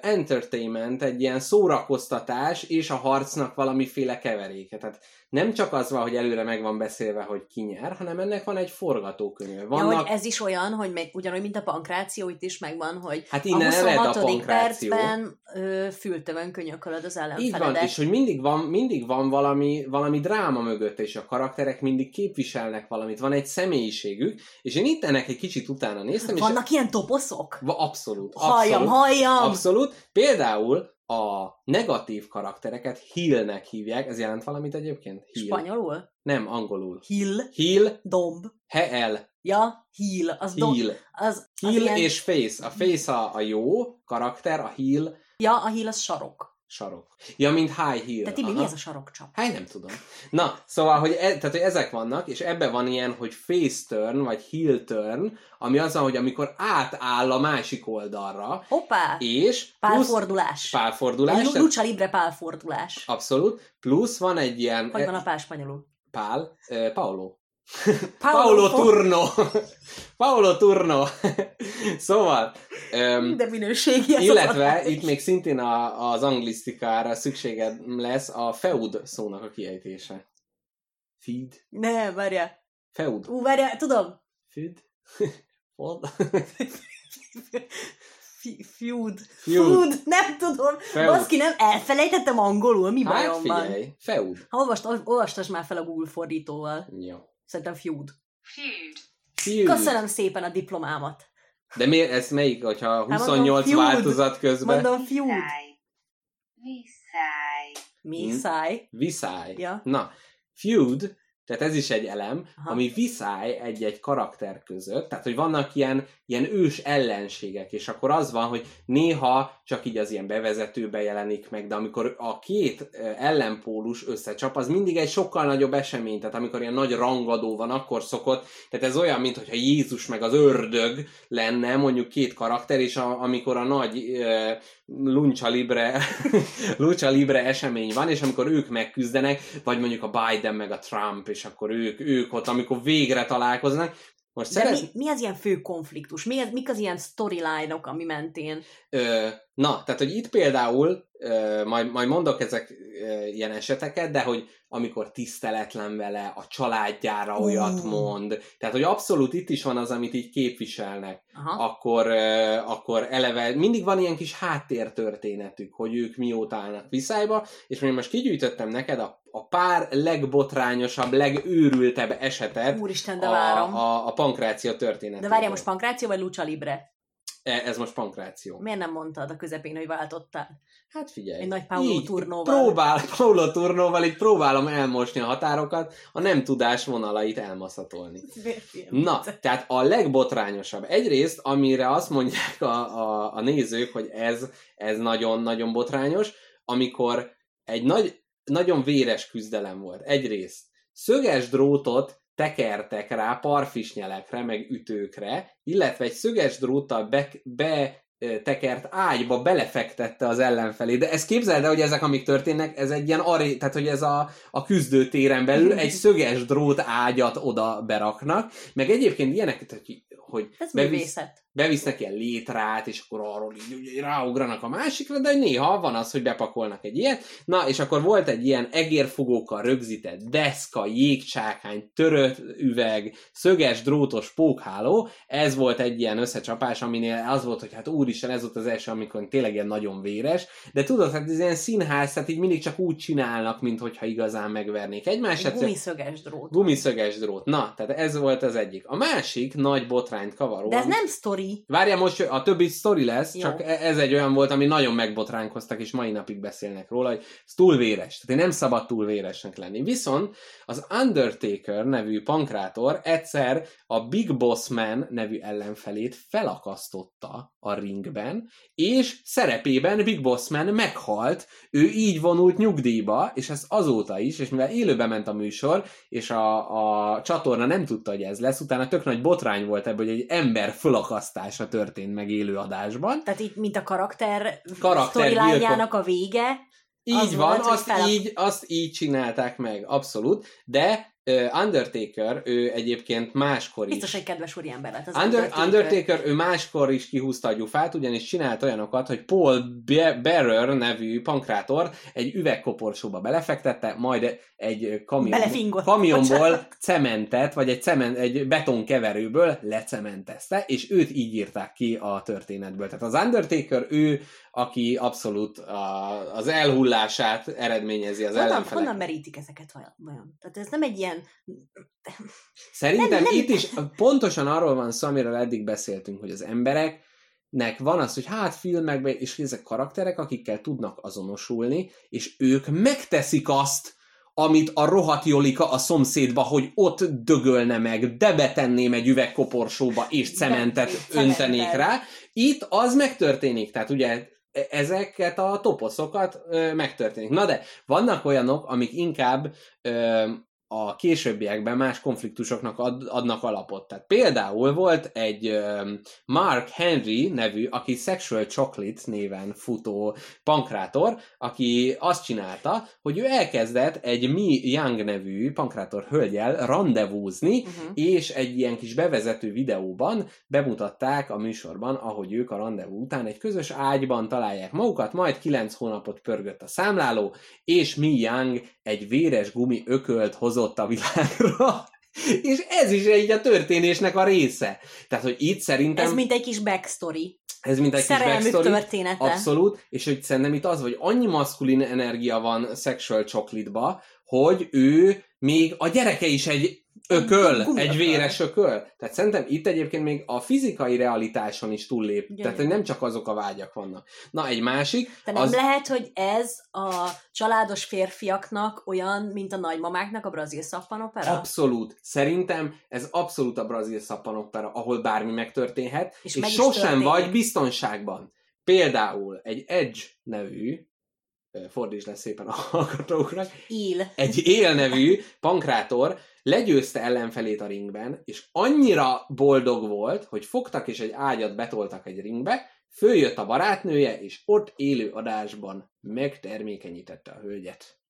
entertainment, egy ilyen szórakoztatás, és a harcnak valamiféle keveréke. Tehát nem csak az van, hogy előre meg van beszélve, hogy ki nyer, hanem ennek van egy forgatókönyve. Ja, Vannak, hogy ez is olyan, hogy meg, ugyanúgy, mint a pankráció, itt is megvan, hogy hát a innen a 26. pankráció. percben ö, fültövön könyökölöd az Így van, ellenfeledet. és hogy mindig van, mindig van valami, valami dráma mögött, és a karakterek mindig képviselnek valamit, van egy személyiségük, és én itt ennek egy kicsit utána néztem, és Vannak ilyen toposzok? Va, abszolút, Halljam, abszolút, halljam! abszolút. Például a negatív karaktereket healnek hívják, ez jelent valamit egyébként? Heal. Spanyolul? Nem, angolul. Hill, Heal, domb. H-L, Ja, heal. Az, heal. az, az Heal ilyen... és face. A face a, a jó karakter, a heal Ja, a heal az sarok. Sarok. Ja, mint high heal. De Tibi, mi Aha. ez a sarokcsap? Hát nem tudom. Na, szóval, hogy, e, tehát, hogy ezek vannak, és ebben van ilyen, hogy face turn, vagy heel turn, ami az, hogy amikor átáll a másik oldalra, Hoppá! és plusz Pálfordulás. pálfordulás, Egy lu- tehát Lucha Libre pálfordulás. abszolút, plusz van egy ilyen Hogy van a pál spanyolul? pál, eh, Paolo. [LAUGHS] Paolo Turno. Paolo [LAUGHS] Turno. szóval, um, De minőségi az illetve adás. itt még szintén a, az anglisztikára szükséged lesz a feud szónak a kiejtése. Feed. Ne, várjál. Feud. Ú, várjál, tudom. Feud. [LAUGHS] Feud. F- Feud. Feud. Nem tudom. Feud. Baszki, nem elfelejtettem angolul. Mi Hát bajom van? figyelj, feud. Ha olvast, olvastas már fel a Google fordítóval. Jó. Szerintem feud. Feud. Feud. Köszönöm szépen a diplomámat. De miért, ez melyik, hogyha mondom, 28 feud. változat közben? Mondom feud. Viszály. Viszály. Mi Hm? Viszály. Ja. Na, feud, tehát ez is egy elem, Aha. ami viszály egy-egy karakter között, tehát hogy vannak ilyen, ilyen ős ellenségek, és akkor az van, hogy néha csak így az ilyen bevezetőbe jelenik meg, de amikor a két ellenpólus összecsap, az mindig egy sokkal nagyobb esemény, tehát amikor ilyen nagy rangadó van, akkor szokott, tehát ez olyan, mintha Jézus meg az ördög lenne, mondjuk két karakter, és a, amikor a nagy ö, Luncia Libre, [LAUGHS] Luncia Libre esemény van, és amikor ők megküzdenek, vagy mondjuk a Biden meg a Trump, és akkor ők, ők ott, amikor végre találkoznak, most De szeret... mi, mi az ilyen fő konfliktus? Mi az, mik az ilyen storyline-ok, ami mentén? Ö, na, tehát, hogy itt például, majd, majd mondok ezek ilyen eseteket, de hogy amikor tiszteletlen vele, a családjára olyat Ú. mond, tehát, hogy abszolút itt is van az, amit így képviselnek. Aha. akkor, akkor eleve mindig van ilyen kis háttértörténetük, hogy ők mióta állnak viszályba, és most kigyűjtöttem neked a, a pár legbotrányosabb, legőrültebb esetet Úristen, de a, várom. a, a pankráció történetében. De várjál, most pankráció vagy Lucha Libre? E- Ez most pankráció. Miért nem mondtad a közepén, hogy váltottál? Hát figyelj. Egy nagy Paulo így, Turnóval. Próbál, [LAUGHS] Paulo Turnóval, itt próbálom elmosni a határokat, a nem tudás vonalait elmaszatolni. Na, tehát a legbotrányosabb. Egyrészt, amire azt mondják a, a, a nézők, hogy ez, ez nagyon-nagyon botrányos, amikor egy nagy, nagyon véres küzdelem volt. Egyrészt szöges drótot tekertek rá parfisnyelekre, meg ütőkre, illetve egy szöges dróttal be, ö, tekert ágyba belefektette az ellenfelé. De ezt képzeld el, hogy ezek, amik történnek, ez egy ilyen aré, tehát hogy ez a, a küzdőtéren belül egy szöges drót ágyat oda beraknak, meg egyébként ilyenek, tehát, hogy- Ez bevisz, művészet. Bevisznek ilyen létrát, és akkor arról így, így ráugranak a másikra, de néha van az, hogy bepakolnak egy ilyet. Na, és akkor volt egy ilyen egérfogókkal rögzített deszka, jégcsákány, törött üveg, szöges drótos pókháló. Ez volt egy ilyen összecsapás, aminél az volt, hogy hát úristen, ez volt az első, amikor tényleg ilyen nagyon véres. De tudod, hát ez ilyen színház, tehát így mindig csak úgy csinálnak, mint hogyha igazán megvernék egymást. Egy gumiszöges drót. Gumiszöges drót. Na, tehát ez volt az egyik. A másik nagy botrányt kavaró. De ez nem sztori. Várjál, most a többi sztori lesz, Jó. csak e- ez egy olyan volt, ami nagyon megbotránkoztak, és mai napig beszélnek róla, hogy ez túl véres. Tehát nem szabad túl véresnek lenni. Viszont az Undertaker nevű pankrátor egyszer a Big Boss Man nevű ellenfelét felakasztotta a ringben, és szerepében Big Boss Man meghalt, ő így vonult nyugdíjba, és ez azóta is, és mivel élőbe ment a műsor, és a, a csatorna nem tudta, hogy ez lesz, utána tök nagy botrány volt ebből, hogy egy ember fölakasztása történt meg élő adásban. Tehát itt, mint a karakter, Karakter sztorilányának a vége. Így Az van, volt, azt, fel- így, azt így csinálták meg, abszolút, de Undertaker, ő egyébként máskor is... Biztos egy kedves úriember lett az Under, Undertaker. Undertaker, ő máskor is kihúzta a gyufát, ugyanis csinált olyanokat, hogy Paul Be- Bearer nevű pankrátor egy üvegkoporsóba belefektette, majd egy kamion, kamionból Bocsánat. cementet, vagy egy, cement, egy betonkeverőből lecementezte, és őt így írták ki a történetből. Tehát az Undertaker ő, aki abszolút a, az elhullását eredményezi az Honnan, ellenfelek. honnan merítik ezeket vajon-? Tehát ez nem egy ilyen... Szerintem Nem, nem. itt is pontosan arról van szó, amiről eddig beszéltünk, hogy az embereknek van az, hogy hát filmekben, és ezek karakterek, akikkel tudnak azonosulni, és ők megteszik azt, amit a rohadt Jolika a szomszédba, hogy ott dögölne meg, de betenném egy üvegkoporsóba, és cementet öntenék rá. Itt az megtörténik. Tehát ugye ezeket a toposzokat megtörténik. Na de vannak olyanok, amik inkább a későbbiekben más konfliktusoknak ad, adnak alapot. Tehát például volt egy um, Mark Henry nevű, aki Sexual Chocolate néven futó pankrátor, aki azt csinálta, hogy ő elkezdett egy Mi Young nevű pankrátor hölgyel rendezvúzni, Uh-huh. és egy ilyen kis bevezető videóban bemutatták a műsorban, ahogy ők a rendezvú után egy közös ágyban találják magukat, majd kilenc hónapot pörgött a számláló, és Mi Young egy véres gumi ökölt hozott a világra. [LAUGHS] És ez is egy a történésnek a része. Tehát, hogy itt szerintem... Ez mint egy kis backstory. ez mint egy kis Szerelmük backstory. története. Abszolút, és hogy szerintem itt az, hogy annyi maszkulin energia van sexual chocolate hogy ő még a gyereke is egy ököl, egy véres ököl. Tehát szerintem itt egyébként még a fizikai realitáson is túllép. Gyönyörű. Tehát, hogy nem csak azok a vágyak vannak. Na, egy másik, De nem az... lehet, hogy ez a családos férfiaknak olyan, mint a nagymamáknak a brazil szappanopera? Abszolút. Szerintem ez abszolút a brazil szappanopera, ahol bármi megtörténhet, És és, sosem történik. vagy biztonságban. Például egy Edge nevű, fordíts le szépen a [LAUGHS] hallgatóknak, Il. egy él nevű pankrátor legyőzte ellenfelét a ringben, és annyira boldog volt, hogy fogtak és egy ágyat betoltak egy ringbe, följött a barátnője, és ott élő adásban megtermékenyítette a hölgyet.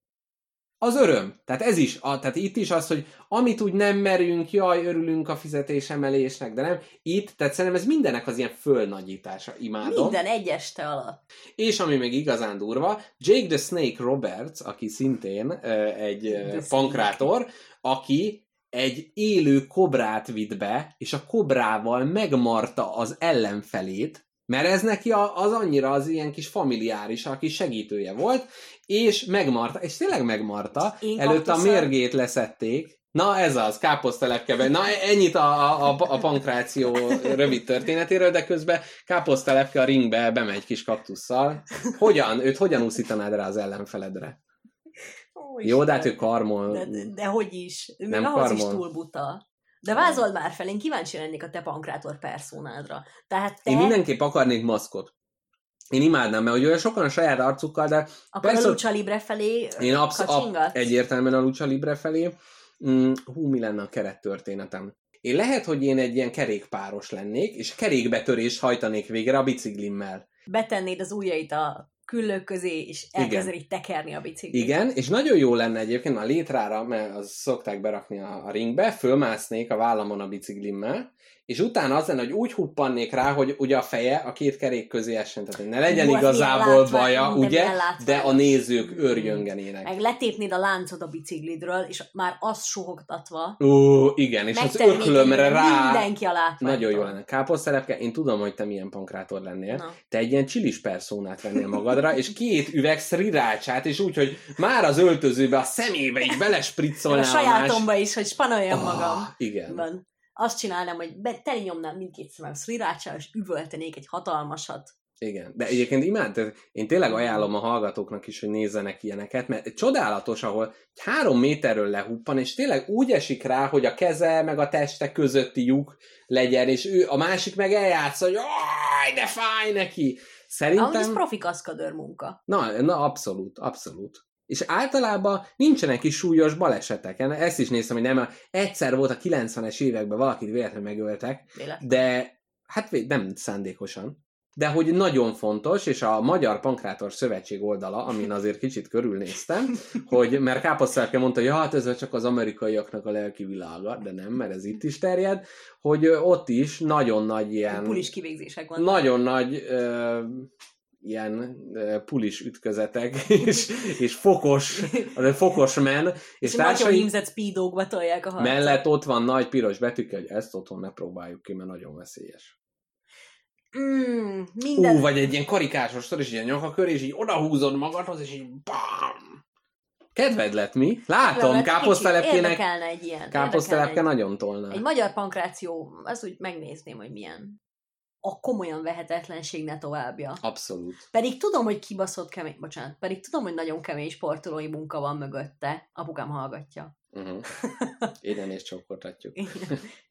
Az öröm. Tehát ez is, a, tehát itt is az, hogy amit úgy nem merünk, jaj, örülünk a fizetésemelésnek, de nem. Itt, tehát szerintem ez mindennek az ilyen fölnagyítása, imádom. Minden egy este alatt. És ami még igazán durva, Jake the Snake Roberts, aki szintén ö, egy pankrátor, aki egy élő kobrát vitt be, és a kobrával megmarta az ellenfelét, mert ez neki az annyira az ilyen kis familiáris, aki segítője volt, és megmarta, és tényleg megmarta, Én előtte a mérgét leszették, Na ez az, káposztelepkebe. Na ennyit a, a, a, pankráció rövid történetéről, de közben káposztelepke a ringbe bemegy kis kaktusszal. Hogyan? Őt hogyan úszítanád rá az ellenfeledre? Ó, Jó, de hát ő karmol. De, de, de hogy is? Még Nem ahhoz is karmol. túl buta. De vázold már fel, én kíváncsi lennék a te pankrátor personádra. Tehát te Én mindenképp akarnék maszkot. Én imádnám, mert hogy olyan sokan a saját arcukkal, de akkor persze- a Lucha Libre felé én absz- ab, egyértelműen a Lucha Libre felé. Mm, hú, mi lenne a kerettörténetem? Én lehet, hogy én egy ilyen kerékpáros lennék, és kerékbetörést hajtanék végre a biciklimmel. Betennéd az ujjait a küllők közé, és Igen. elkezdenéd tekerni a biciklit. Igen, és nagyon jó lenne egyébként a létrára, mert az szokták berakni a, a ringbe, fölmásznék a vállamon a biciklimmel, és utána az lenne, hogy úgy huppannék rá, hogy ugye a feje a két kerék közé essen, tehát ne legyen Hú, az igazából látvány, baja, ugye, de a nézők Mm. örjöngenének. Meg letépnéd a láncod a biciklidről, és már azt suhogtatva, Ó, igen, és az öklömre rá Mindenki a látvány. nagyon jó lenne. Káposztelepke, én tudom, hogy te milyen pankrátor lennél. Na. Te egy ilyen csilis perszónát vennél magadra, és két üveg srirácsát, és úgy, hogy már az öltözőbe, a szemébe így belespriccolnál a sajátomba is, hogy spanoljam Ah, magam. Igen. Van. Azt csinálnám, hogy be, telenyomnám mindkét szemem szrirácsal, és üvöltenék egy hatalmasat. Igen, de egyébként imád, én tényleg ajánlom a hallgatóknak is, hogy nézzenek ilyeneket, mert csodálatos, ahol három méterről lehuppan, és tényleg úgy esik rá, hogy a keze meg a teste közötti lyuk legyen, és ő, a másik meg eljátsza, hogy "Aj, de fáj neki. Ahogy ez Szerintem... profi kaszkadőr munka. Na, na, abszolút, abszolút. És általában nincsenek is súlyos balesetek. Ezt is néztem, hogy nem, egyszer volt a 90-es években valakit véletlenül megöltek, Véletlen. de hát nem szándékosan. De hogy nagyon fontos, és a Magyar Pankrátor Szövetség oldala, amin azért kicsit körülnéztem, [LAUGHS] hogy, mert Káposztárke mondta, hogy ja, hát ez csak az amerikaiaknak a lelki világa, de nem, mert ez itt is terjed, hogy ott is nagyon nagy ilyen... Pulis kivégzések vannak. Nagyon nagy ö, ilyen pulis ütközetek, [LAUGHS] és, és fokos, az fokos men, és, és nagyon társai hímzett speedókba tolják a harcot. mellett ott van nagy piros betűkkel, hogy ezt otthon ne próbáljuk ki, mert nagyon veszélyes. Mm, minden... Ú, vagy egy ilyen karikásos szor, és ilyen nyakakör, és így odahúzod magadhoz, és így bam! Kedved lett mi? Látom, káposztelepkének Érdekelne egy ilyen. káposztelepke nagyon tolna. egy, egy magyar pankráció, az úgy megnézném, hogy milyen. A komolyan vehetetlenség ne továbbja. Abszolút. Pedig tudom, hogy kibaszott kemény, bocsánat, pedig tudom, hogy nagyon kemény sportolói munka van mögötte. Apukám hallgatja. Uh-huh. [LAUGHS] Innen is csókoltatjuk.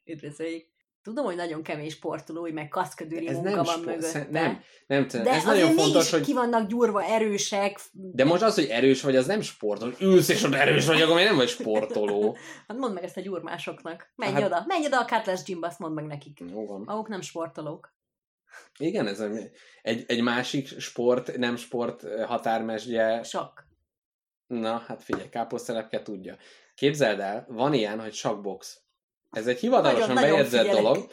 Üdvözöljük. Tudom, hogy nagyon kemény sportolói, meg kaszkadőri Ez munka nem van sport, mögötte. nem, nem tudom, de ez nagyon fontos, hogy ki vannak gyúrva, erősek. De most az, hogy erős vagy, az nem sport, hogy ülsz és ott erős vagy, akkor nem vagy sportoló. [LAUGHS] Hát mondd meg ezt a gyurmásoknak. Menj Hát- oda, menj oda a Cutlass Gymbe, azt mondd meg nekik. Jó van. Maguk nem sportolók. Igen, ez egy, egy, másik sport, nem sport határmesdje. Sok. Na, hát figyelj, káposztelepke tudja. Képzeld el, van ilyen, hogy sakbox. Ez egy hivatalosan bejegyzett figyelek. dolog.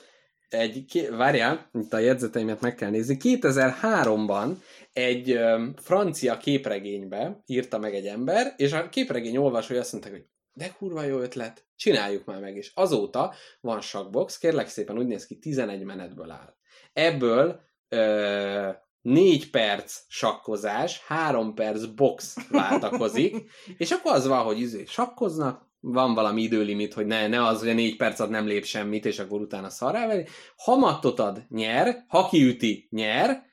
Egy, ké, várjál, itt a jegyzeteimet meg kell nézni. 2003-ban egy öm, francia képregénybe írta meg egy ember, és a képregény olvasói azt mondták, hogy de kurva jó ötlet, csináljuk már meg. És azóta van sakbox, kérlek szépen úgy néz ki, 11 menetből áll. Ebből ö, 4 perc sakkozás, 3 perc box váltakozik, [LAUGHS] és akkor az van, hogy izé, sakkoznak, van valami időlimit, hogy ne, ne az, hogy a négy perc alatt nem lép semmit, és akkor utána szarrá veri. Ha mattot ad, nyer, ha kiüti, nyer,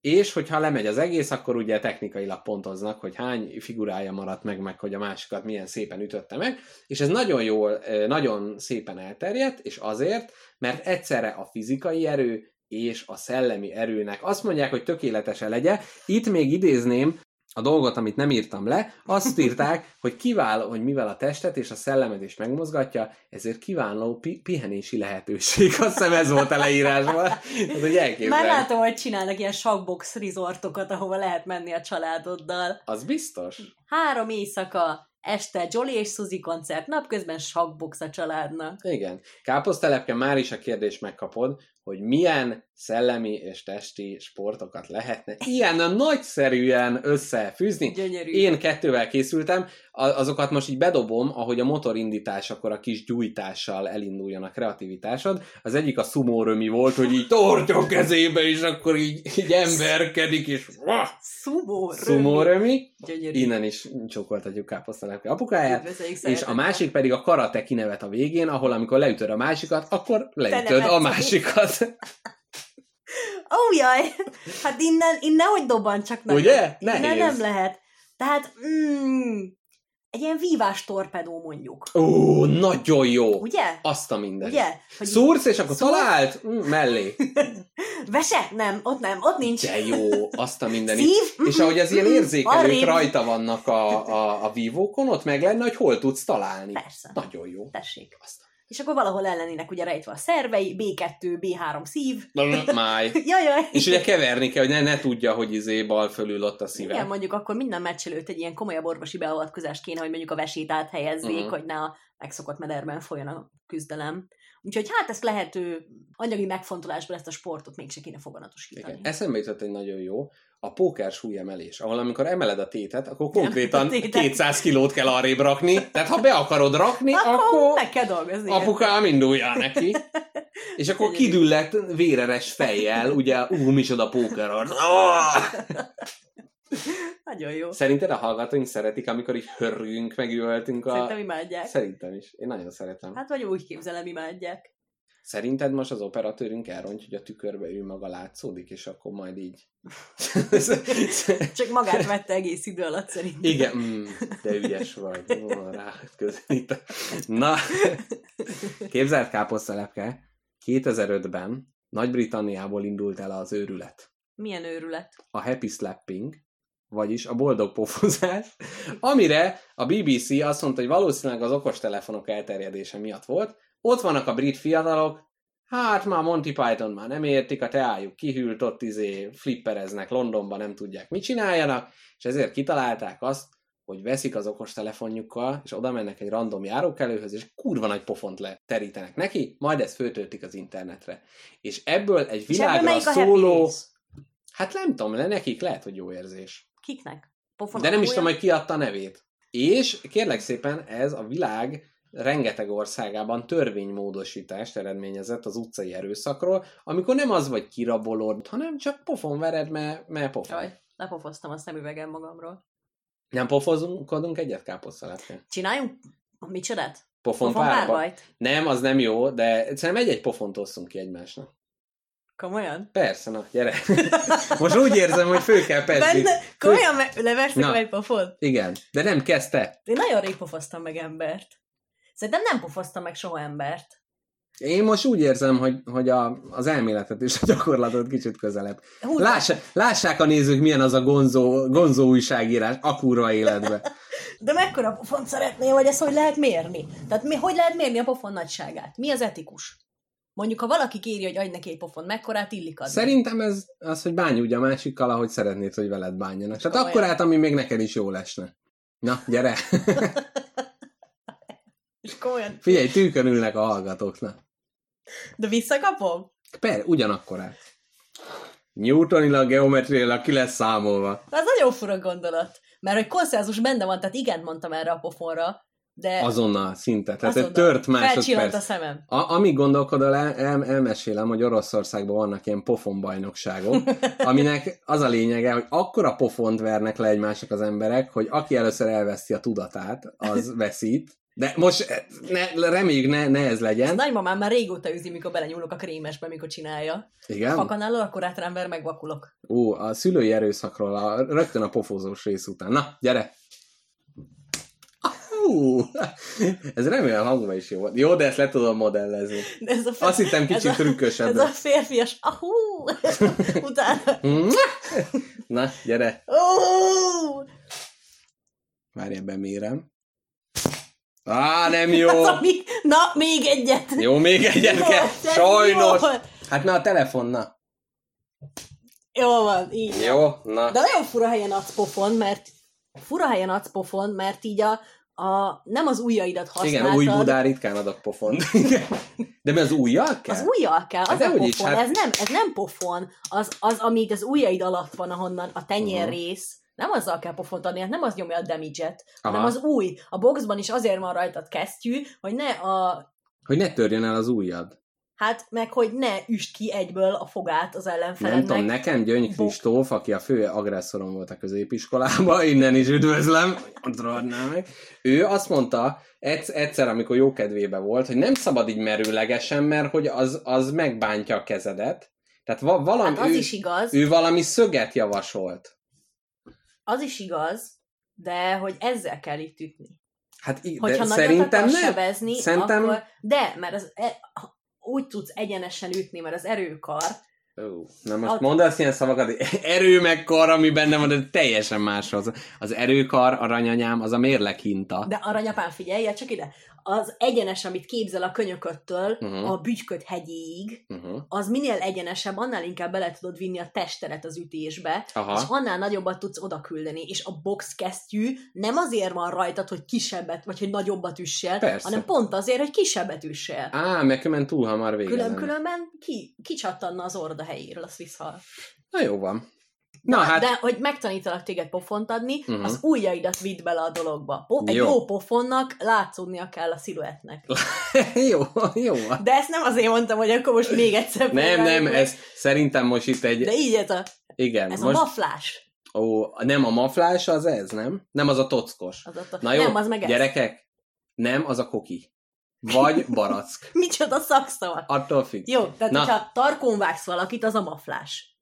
és hogyha lemegy az egész, akkor ugye technikailag pontoznak, hogy hány figurája maradt meg, meg hogy a másikat milyen szépen ütötte meg, és ez nagyon jól, nagyon szépen elterjedt, és azért, mert egyszerre a fizikai erő és a szellemi erőnek azt mondják, hogy tökéletesen legyen. Itt még idézném a dolgot, amit nem írtam le, azt írták, [LAUGHS] hogy kiváló, hogy mivel a testet és a szellemet is megmozgatja, ezért kiváló pi- pihenési lehetőség. Azt hiszem ez volt a leírásban. Ez hogy Már elképzelni. látom, hogy csinálnak ilyen sakbox resortokat, ahova lehet menni a családoddal. Az biztos. Három éjszaka, este Jolly és Suzy koncert, napközben sakbox a családnak. Igen. Káposztelepke már is a kérdést megkapod, hogy milyen szellemi és testi sportokat lehetne ilyen nagyszerűen összefűzni. Gyönyörű. Én kettővel készültem, azokat most így bedobom, ahogy a motorindításakor a kis gyújtással elinduljon a kreativitásod. Az egyik a szumórömi volt, hogy így tartja a kezébe, és akkor így, így emberkedik, és vah, Szumó, szumórömi. Gyönyörű. Innen is csókoltatjuk káposztalepke apukáját. És a másik pedig a karate kinevet a végén, ahol amikor leütöd a másikat, akkor leütöd a másikat. Ó, jaj! Hát innen, innen hogy dobban csak nagyon. Ugye? Innen Nehéz. nem lehet. Tehát, mm, egy ilyen vívás torpedó mondjuk. Ó, nagyon jó. Ugye? Azt a minden. Ugye? Hogy Szúrsz, és akkor Szúrsz? talált? Mm, mellé. [LAUGHS] Vese? Nem, ott nem, ott nincs. De jó, azt a minden. Szív? És ahogy az ilyen érzékelők rajta vannak a, a, a vívókon, ott meg lenne, hogy hol tudsz találni. Persze. Nagyon jó. Tessék. Azt. És akkor valahol ellenének ugye rejtve a szervei, B2, B3 szív. Máj. [LAUGHS] Jajaj! És ugye keverni kell, hogy ne, ne tudja, hogy izé bal fölül ott a szíve. Igen, mondjuk akkor minden meccs előtt egy ilyen komolyabb orvosi beavatkozást kéne, hogy mondjuk a vesét áthelyezzék, Mhm. uh-huh. hogy ne a megszokott mederben folyjon a küzdelem. Úgyhogy hát ezt lehető anyagi megfontolásból ezt a sportot mégse kéne foganatosítani. Igen. Eszembe jutott egy nagyon jó, a póker súlyemelés, ahol amikor emeled a tétet, akkor konkrétan tétet. 200 kilót kell arrébb rakni, tehát ha be akarod rakni, Akkor, akkor meg kell dolgozni. apukám induljál neki. [LAUGHS] És akkor kidüllett véreres fejjel, ugye, ú, micsoda póker arc. [LAUGHS] [LAUGHS] Nagyon jó. Szerinted a hallgatóink szeretik, amikor így hörrünk, megüvöltünk a... Szerintem imádják. Szerintem is. Én nagyon szeretem. Hát vagy úgy képzelem, imádják. Szerinted most az operatőrünk elrontja, hogy a tükörbe ő maga látszódik, és akkor majd így... [LAUGHS] Csak magát vette egész idő alatt szerintem. Igen, mm, de ügyes vagy. Ó, rá közelít. Na, képzelt káposztelepke, 2005-ben Nagy-Britanniából indult el az őrület. Milyen őrület. A happy slapping, vagyis a boldog pofozás, amire a BBC azt mondta, hogy valószínűleg az okostelefonok elterjedése miatt volt. Ott vannak a brit fiatalok, hát már Monty Python már nem értik, a teájuk kihűlt, ott izé flippereznek Londonban, nem tudják mit csináljanak, és ezért kitalálták azt, hogy veszik az okostelefonjukkal, és oda mennek egy random járókelőhöz, és kurva nagy pofont leterítenek neki, majd ezt föltöltik az internetre. És ebből egy És ebből világra szóló... Hát nem tudom, le nekik lehet, hogy jó érzés. Kiknek? Pofon De nem is tudom, hogy ki adta a nevét. És kérlek szépen, ez a világ rengeteg országában törvénymódosítást eredményezett az utcai erőszakról, amikor nem az vagy kirabolod, hanem csak pofon vered, mert, mert pofon. Jaj, lepofoztam a szemüvegem magamról. Nem pofozunk egyet káposztalepke? Csináljunk mit csodát? Pofon, Pofon párba? párbajt? Nem, az nem jó, de szerintem egy-egy pofont osszunk ki egymásnak. Komolyan? Persze, na, gyere. [LAUGHS] Most úgy érzem, hogy fő kell pesni. Benne, komolyan me- leverszik Na. egy pofont? Igen, de nem kezdte. Én nagyon rég pofoztam meg embert. Szerintem nem pofoztam meg soha embert. Én most úgy érzem, hogy, hogy a, az elméletet és a gyakorlatot kicsit közelebb. Lássa, lássák a nézők, milyen az a gonzó, gonzó újságírás a kurva életbe. De mekkora pofont szeretnél, vagy ezt hogy lehet mérni? Tehát mi, hogy lehet mérni a pofon nagyságát? Mi az etikus? Mondjuk, ha valaki kéri, hogy adj neki egy pofon, mekkorát illik adni? Szerintem ez az, hogy bánj úgy a másikkal, ahogy szeretnéd, hogy veled bánjanak. Tehát Komolyan. akkor át, ami még neked is jó lesne. Na, gyere! [LAUGHS] És komolyan. Figyelj, tűkön ülnek a hallgatóknak. De visszakapom? Per, ugyanakkor át. Newtonilag, geometriailag ki lesz számolva. Az nagyon fura gondolat. Mert hogy konszenzus benne van, tehát igen mondtam erre a pofonra, de Azonnal, szinte. Tehát azonnal tört másodperc. a szemem. A, amíg gondolkodol, el, el, elmesélem, hogy Oroszországban vannak ilyen pofonbajnokságok, [LAUGHS] aminek az a lényege, hogy akkora pofont vernek le egymásnak az emberek, hogy aki először elveszti a tudatát, az [LAUGHS] veszít. De most ne, reméljük ne, ne ez legyen. nagymamám már régóta üzi, mikor belenyúlok a krémesbe, mikor csinálja. Igen? Fakanálol, akkor átrember megvakulok. Ó, a szülői erőszakról, a, rögtön a pofozós rész után. Na, gyere! Hú, [LAUGHS] ez remélem hangban is jó volt. Jó, de ezt le tudom modellezni. De ez a fe- Azt hittem ez kicsit a- trükkösebb. Ez a férfias, ahú, [LAUGHS] utána, Na, gyere. ó, Várj, bemérem. Á, nem jó. [LAUGHS] ami, na, még egyet. Jó, még egyet Mi kell. Ez Sajnos. volt? Hát na a telefon, na. Jó van, így. Jó, na. De nagyon fura helyen adsz pofon, mert fura helyen adsz pofon, mert így a, a nem az ujjaidat használtad. Igen, új budár ritkán adok pofont. De mi az ujjal kell? Az ujjal kell, az Hát a pofon, is, hát- ez, nem, ez nem pofon, az, az, amíg az ujjaid alatt van, ahonnan a tenyér Aha. rész, nem azzal kell pofont adni, hát nem az nyomja a damage-et, hanem Aha. az új. A boxban is azért van rajtad kesztyű, hogy ne a, Hogy ne törjön el az ujjad. Hát meg hogy ne üst ki egyből a fogát az ellenfelednek. Nem tudom, nekem Gyöngy Kristóf, aki a fő agresszorom volt a középiskolában, [LAUGHS] innen is adná meg. Ő azt mondta, egyszer, amikor jó kedvébe volt, hogy nem szabad így merőlegesen, mert hogy az, az megbántja a kezedet. Tehát va- valami, Hát az ő, is igaz, ő valami szöget javasolt. az is igaz, de hogy ezzel kell itt ütni. Hát Hogyha de nagyon szerintem nem. sebezni, Szerintem- akkor... De, mert az, e, úgy tudsz egyenesen ütni, mert az erőkar, Ó, na most At- mondasz ilyen szavakat, erő meg kar, ami benne van, de teljesen máshoz. Az erőkar, aranyanyám, az a mérleg hinta. De aranyapám, figyelj csak ide! Az egyenes, amit képzel a könyököttől Mhm. a bütyköt hegyéig, Uh-huh. az minél egyenesebb, annál inkább bele tudod vinni a testeret az ütésbe, Aha. és annál nagyobbat tudsz oda küldeni, és a box kesztyű nem azért van rajtad, hogy kisebbet, vagy hogy nagyobbat üssél, Persze. hanem pont azért, hogy kisebbet üssél. Á, meg különben túl hamar vége Külön, különben ki, kicsattanna az orda helyéről a Swiss hal. Na jó van. Na hát, De hogy megtanítalak téged pofont adni, uh-huh. az ujjaidat vidd bele a dologba. Po- egy Jó. jó. pofonnak látszódnia kell a sziluettnek. [LAUGHS] jó, jó. De ezt nem azért mondtam, hogy akkor most még egyszer Nem, nem, meg. ez szerintem most itt egy... De így ez a, Igen, ez most... a maflás. Ó, nem a maflás az ez, nem? Nem az a tockos. Az a, Na jó, nem, az meg ez. gyerekek, nem az a koki. Vagy [LAUGHS] barack. Micsoda szakszavak. Attól függ. Jó, tehát Na. hogyha tarkón vágsz valakit, az a maflás.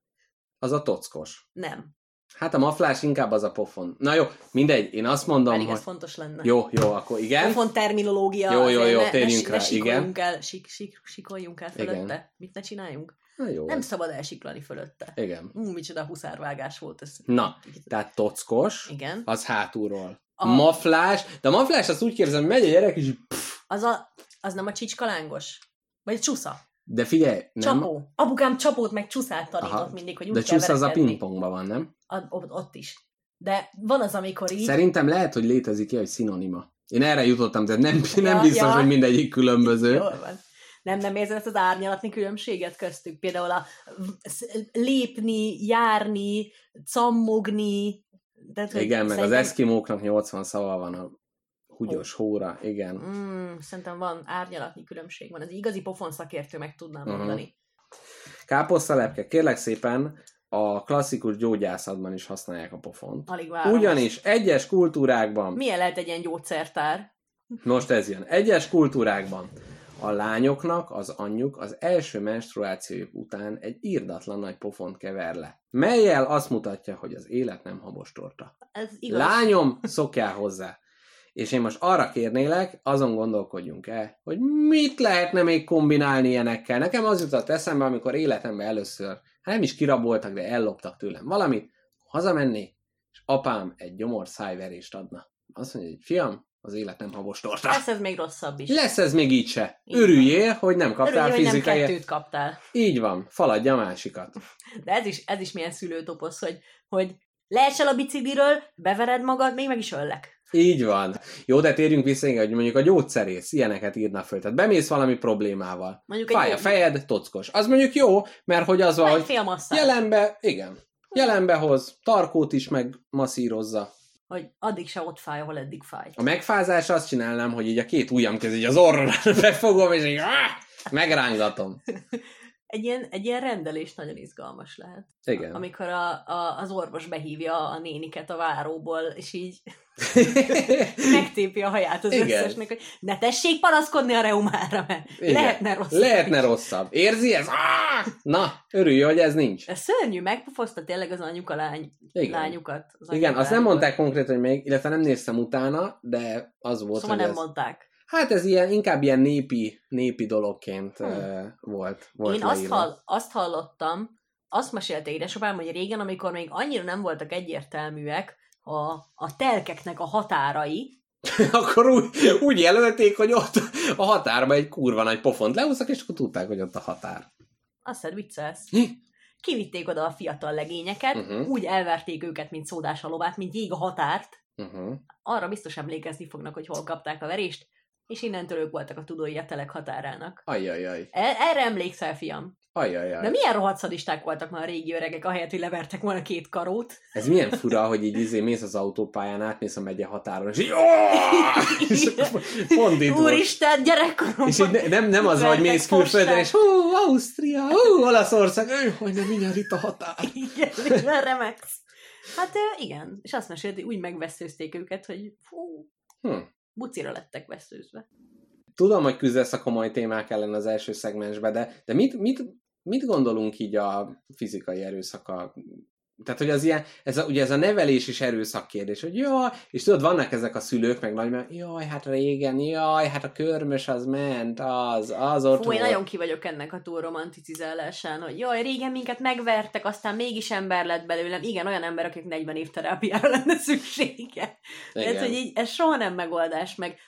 Az a tockos. Nem. Hát a maflás inkább az a pofon. Na jó, mindegy, én azt mondom, Pedig hogy... ez fontos lenne. Jó, jó, akkor igen. Pofon terminológia. Jó, jó, jó, ne, térjünk ne, rá, ne igen. el, sik, sik, sikoljunk el Igen. fölötte. Mit ne csináljunk? Na jó. Nem szabad elsiklani fölötte. Igen. Ú, micsoda huszárvágás volt ez. Na, tehát tockos, Igen. az hátulról. A... Maflás, de a maflás azt úgy hogy megy a gyerek, és pff, Az, a, az nem a csicskalángos? Vagy a csusza? De figyelj, nem, Csapó. Apukám csapót meg csúszát tanított Aha. mindig, hogy úgy de csusz az a pingpongban van, nem? A, ott, is. De van az, amikor így... Szerintem lehet, hogy létezik ilyen, hogy szinonima. Én erre jutottam, de nem, nem Ja, biztos, ja. hogy mindegyik különböző. Jól van. Nem, nem érzed ezt az árnyalatni különbséget köztük? Például a lépni, járni, cammogni. Hogy Igen, meg az eszkimóknak 80 szava van a húgyos hóra, igen. Mm, szerintem van árnyalatni különbség van. Az igazi pofon szakértő meg tudnám Mhm. mondani. Káposztalepke, kérlek szépen, a klasszikus gyógyászatban is használják a pofont. Alig várom. Ugyanis egyes kultúrákban, Milyen lehet egy ilyen gyógyszertár? most ez jön, egyes kultúrákban a lányoknak az anyjuk az első menstruációjuk után egy írdatlan nagy pofont kever le, melyel azt mutatja, hogy az élet nem habostorta. Ez igaz. Lányom, szokjál hozzá. És én most arra kérnélek, azon gondolkodjunk el, hogy mit lehetne még kombinálni ilyenekkel. Nekem az jutott eszembe, amikor életemben először, hát nem is kiraboltak, de elloptak tőlem valamit, hazamennék, és apám egy gyomor szájverést adna. Azt mondja, hogy fiam, az élet nem habostorta. Lesz ez még rosszabb is. Lesz ez még így se. Így van. Örüljél, hogy nem kaptál Örülj, hogy nem fizikai... kettőt kaptál. Így van, faladja a másikat. De ez is, ez is milyen szülőtoposz, hogy, hogy leesel el a bicikliről, bevered magad, még meg is öllek. Így van. Jó, de térjünk vissza, igen, hogy mondjuk a gyógyszerész ilyeneket írna föl. Tehát bemész valami problémával. Mondjuk egy Fáj a jó- fejed, tockos. Az mondjuk jó, mert hogy az van, Egy jelenbe, igen, jelenbe hoz, tarkót is meg masszírozza. Hogy addig se ott fáj, ahol eddig fáj. A megfázás azt csinálnám, hogy így a két ujjam közé így az orra [LAUGHS] befogom, és így áh, megrángatom. [LAUGHS] Egy ilyen, egy ilyen rendelés nagyon izgalmas lehet. Igen. Amikor a, a, az orvos behívja a néniket a váróból, és így [LAUGHS] megtépi a haját az Igen. összesnek, hogy ne tessék panaszkodni a reumára, mert Igen. lehetne rosszabb. Lehetne is. rosszabb. Érzi ez? Áh! Na, örülj, hogy ez nincs. Ez szörnyű, megpofozta tényleg az a lány, Igen. lányukat. Az Igen, azt nem mondták konkrétan, hogy még, illetve nem néztem utána, de az volt, Szóval nem ez... mondták. Hát ez ilyen, inkább ilyen népi, népi dologként Hm. uh, volt, volt Én azt, hall, azt hallottam, azt mesélte édesapám, hogy régen, amikor még annyira nem voltak egyértelműek a, a telkeknek a határai, [LAUGHS] akkor úgy, úgy jelölték, hogy ott a határban egy kurva nagy pofont leúszak, és akkor tudták, hogy ott a határ. azt hiszed viccelsz. Kivitték oda a fiatal legényeket, Uh-huh. úgy elverték őket, mint szódás a lovát, mint jég a határt. Uh-huh. Arra biztos emlékezni fognak, hogy hol kapták a verést, és innentől ők voltak a tudói a telek határának. Ajajaj. E- erre emlékszel, fiam? Ajajaj. De milyen rohadt szadisták voltak már a régi öregek, ahelyett, hogy levertek volna két karót. Ez milyen fura, hogy így izé mész az autópályán, átmész a megye határon, és így [LAUGHS] és pont itt. Úristen, gyerekkoromban! És így ne, nem, nem az, hogy mész külföldön, és hú, Ausztria, hú, Olaszország, ő, hogy nem mindjárt itt a határ. Igen, remegsz. Hát igen, és azt mesélt, hogy úgy megveszőzték őket, hogy fú, Hm. Bucira lettek veszőzve. Tudom, hogy küzdesz a komoly témák ellen az első szegmensbe, de, de mit, mit, mit gondolunk így a fizikai erőszaka tehát, hogy az ilyen, ez a, ugye ez a nevelés is erőszak kérdés, hogy jaj, és tudod, vannak ezek a szülők, meg nagy, mert jaj, hát régen, jaj, hát a körmös az ment, az, az ott Fú, én volt. nagyon ki vagyok ennek a túl romanticizálásán, hogy jaj, régen minket megvertek, aztán mégis ember lett belőlem. Igen, olyan ember, akik 40 év terápiára [LAUGHS] lenne szüksége. Tehát, hogy így, ez soha nem megoldás, meg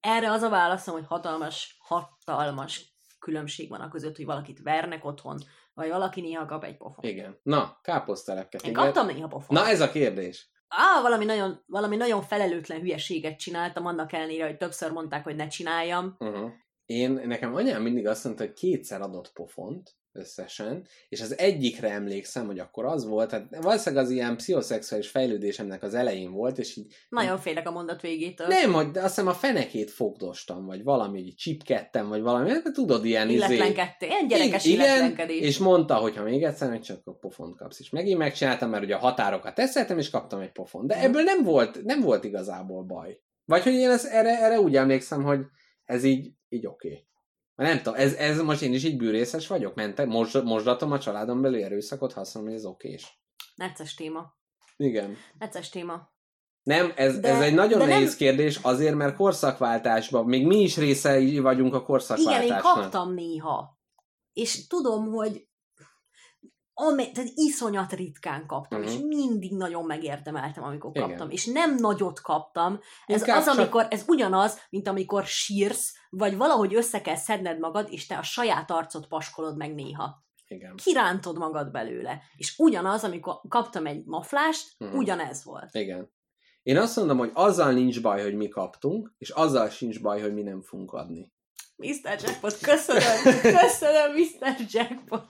erre az a válaszom, hogy hatalmas, hatalmas különbség van a között, hogy valakit vernek otthon, vagy valaki néha kap egy pofon. Igen. Na, káposztelepke. Én kaptam néha pofon. Na ez a kérdés. Á, valami nagyon, valami nagyon felelőtlen hülyeséget csináltam, annak ellenére, hogy többször mondták, hogy ne csináljam. Uh-huh. Én, nekem anyám mindig azt mondta, hogy kétszer adott pofont összesen, és az egyikre emlékszem, hogy akkor az volt, tehát valószínűleg az ilyen pszichoszexuális fejlődésemnek az elején volt, és így Nagyon félek a mondat végétől. nem, hogy de azt hiszem a fenekét fogdostam, vagy valami, hogy csipkedtem, vagy valami, hát tudod, ilyen izé. Illetlenkedtél. Ilyen gyerekes Igen, illetlenkedés. és mondta, hogy ha még egyszer, hogy csak a pofont kapsz. És megint megcsináltam, mert ugye a határokat teszeltem, és kaptam egy pofont. De ebből nem volt, nem volt igazából baj. Vagy hogy én ezt, erre, erre úgy emlékszem, hogy ez így, így oké. Okay. Nem tudom, ez, ez most én is így bűrészes vagyok, mentem, most, mosdatom a családon belül erőszakot, ha azt mondom, hogy ez okés. Necces téma. Igen. Necces téma. Nem, ez, De- ez egy nagyon de nem- nehéz kérdés, azért, mert korszakváltásban, még mi is részei vagyunk a Igen, korszakváltásnak. én kaptam néha. És tudom, hogy ame, tehát iszonyat ritkán kaptam, Mhm. és mindig nagyon megérdemeltem, amikor Igen. kaptam. És nem nagyot kaptam. Ez Inkább az, csak- amikor, ez ugyanaz, mint amikor sírsz, vagy valahogy össze kell szedned magad, és te a saját arcot paskolod meg néha. Igen. Kirántod magad belőle. És ugyanaz, amikor kaptam egy maflást, Mhm. ugyanez volt. Igen. Én azt mondom, hogy azzal nincs baj, hogy mi kaptunk, és azzal sincs baj, hogy mi nem fogunk adni. Mr. Jackpot, köszönöm, köszönöm, Mr. Jackpot.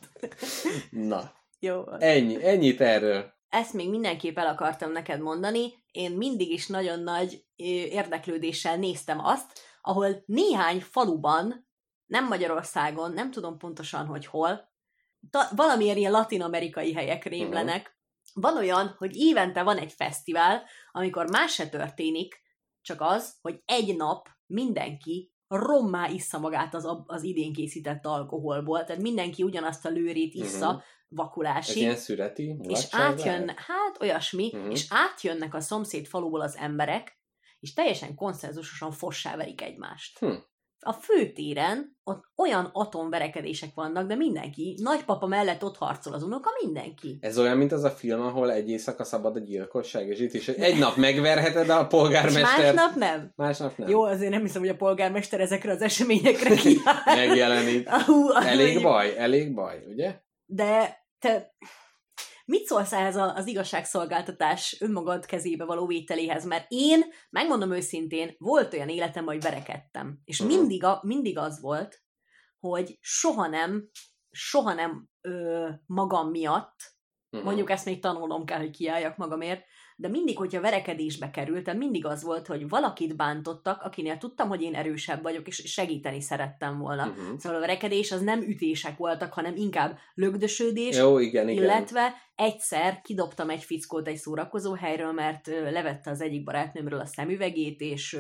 Na, Jó. ennyi, ennyit erről. ezt még mindenképp el akartam neked mondani, én mindig is nagyon nagy érdeklődéssel néztem azt, ahol néhány faluban, nem Magyarországon, nem tudom pontosan, hogy hol, ta, valamiért ilyen latin-amerikai helyek rémlenek, van olyan, hogy évente van egy fesztivál, amikor más se történik, csak az, hogy egy nap mindenki rommá issza magát az, az idén készített alkoholból, tehát mindenki ugyanazt a lőrét issza, Mhm. vakulásig. Ez ilyen szüreti És átjön, hát olyasmi, Mhm. uh-huh. és átjönnek a szomszéd faluból az emberek, és teljesen konszenzusosan fossá verik egymást. Hm. A főtéren ott olyan atomverekedések vannak, de mindenki, nagypapa mellett ott harcol az unoka, mindenki. Ez olyan, mint az a film, ahol egy éjszaka szabad a gyilkosság, és itt is egy nap megverheted a És polgármester, másnap nem. másnap nem. Jó, azért nem hiszem, hogy a polgármester ezekre az eseményekre [LAUGHS] kiáll. Megjelenik. Ahú, Elég baj, elég baj, ugye? De te mit szólsz ehhez az igazságszolgáltatás önmagad kezébe való vételéhez? Mert én, megmondom őszintén, volt olyan életem, hogy verekedtem. És Mhm. mindig, a, mindig az volt, hogy soha nem, soha nem ö, magam miatt, Mhm. mondjuk ezt még tanulnom kell, hogy kiálljak magamért, de mindig, hogyha verekedésbe kerültem, mindig az volt, hogy valakit bántottak, akinél tudtam, hogy én erősebb vagyok, és segíteni szerettem volna. Mhm. Szóval a verekedés az nem ütések voltak, hanem inkább lögdösödés, Jó, igen, igen. illetve egyszer kidobtam egy fickót egy szórakozó helyről, mert levette az egyik barátnőmről a szemüvegét, és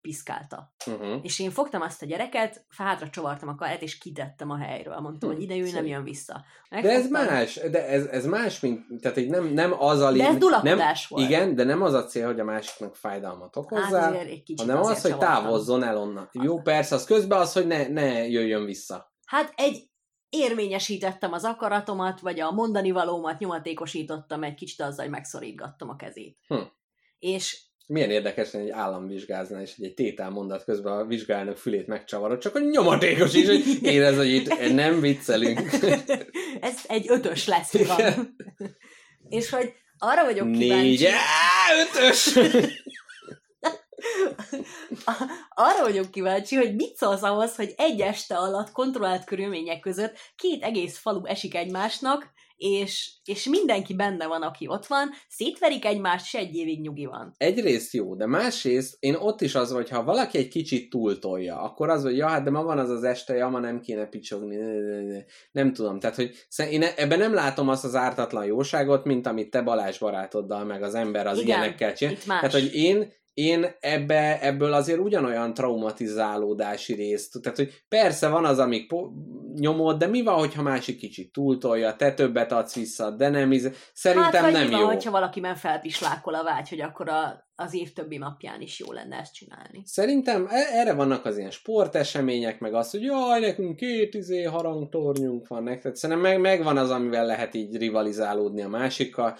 piszkálta. Uh-huh. És én fogtam azt a gyereket, hátra csavartam a karát, és kitettem a helyről. Mondtam, Hm, hogy ide ő nem jön vissza. De ez Megfogtam. más, de ez, ez más, mint, tehát így nem, nem az a De ez nem, volt. Igen, de nem az a cél, hogy a másiknak fájdalmat Hát egy kicsit hanem azért az, hogy csavartam. távozzon el onnan. Jó, persze, az közben az, hogy ne, ne jöjjön vissza. Hát egy érvényesítettem az akaratomat, vagy a mondani valómat nyomatékosítottam egy kicsit azzal, hogy megszorítgattam a kezét. Hm. És Milyen érdekes, hogy egy állam vizsgázna, és egy tételmondat közben a vizsgálnok fülét megcsavarod, csak hogy nyomatékos is, hogy érez, hogy itt nem viccelünk. [LAUGHS] ez egy ötös lesz, mi van. [LAUGHS] És hogy arra vagyok kíváncsi, Négy, ötös! [LAUGHS] arra vagyok kíváncsi, hogy mit szólsz ahhoz, hogy egy este alatt kontrollált körülmények között két egész falu esik egymásnak, és, és mindenki benne van, aki ott van, szétverik egymást, és egy évig nyugi van. Egyrészt jó, de másrészt én ott is az, hogy ha valaki egy kicsit túltolja, akkor az, hogy ja, hát de ma van az az este, ja, ma nem kéne picsogni, nem tudom. Tehát, hogy én ebben nem látom azt az ártatlan jóságot, mint amit te Balázs barátoddal, meg az ember az Igen, ilyenekkel csinál. Tehát, hogy én, én ebbe, ebből azért ugyanolyan traumatizálódási részt, tehát hogy persze van az, amik po- nyomod, de mi van, hogyha másik kicsit túltolja, te többet adsz vissza, de nem, iz- szerintem hát, nem mi van, jó. hogyha valakiben felpislákol a vágy, hogy akkor a, az év többi napján is jó lenne ezt csinálni. Szerintem e- erre vannak az ilyen sportesemények, meg az, hogy jaj, nekünk két izé harangtornyunk van, nektek. Szerintem meg, megvan az, amivel lehet így rivalizálódni a másikkal.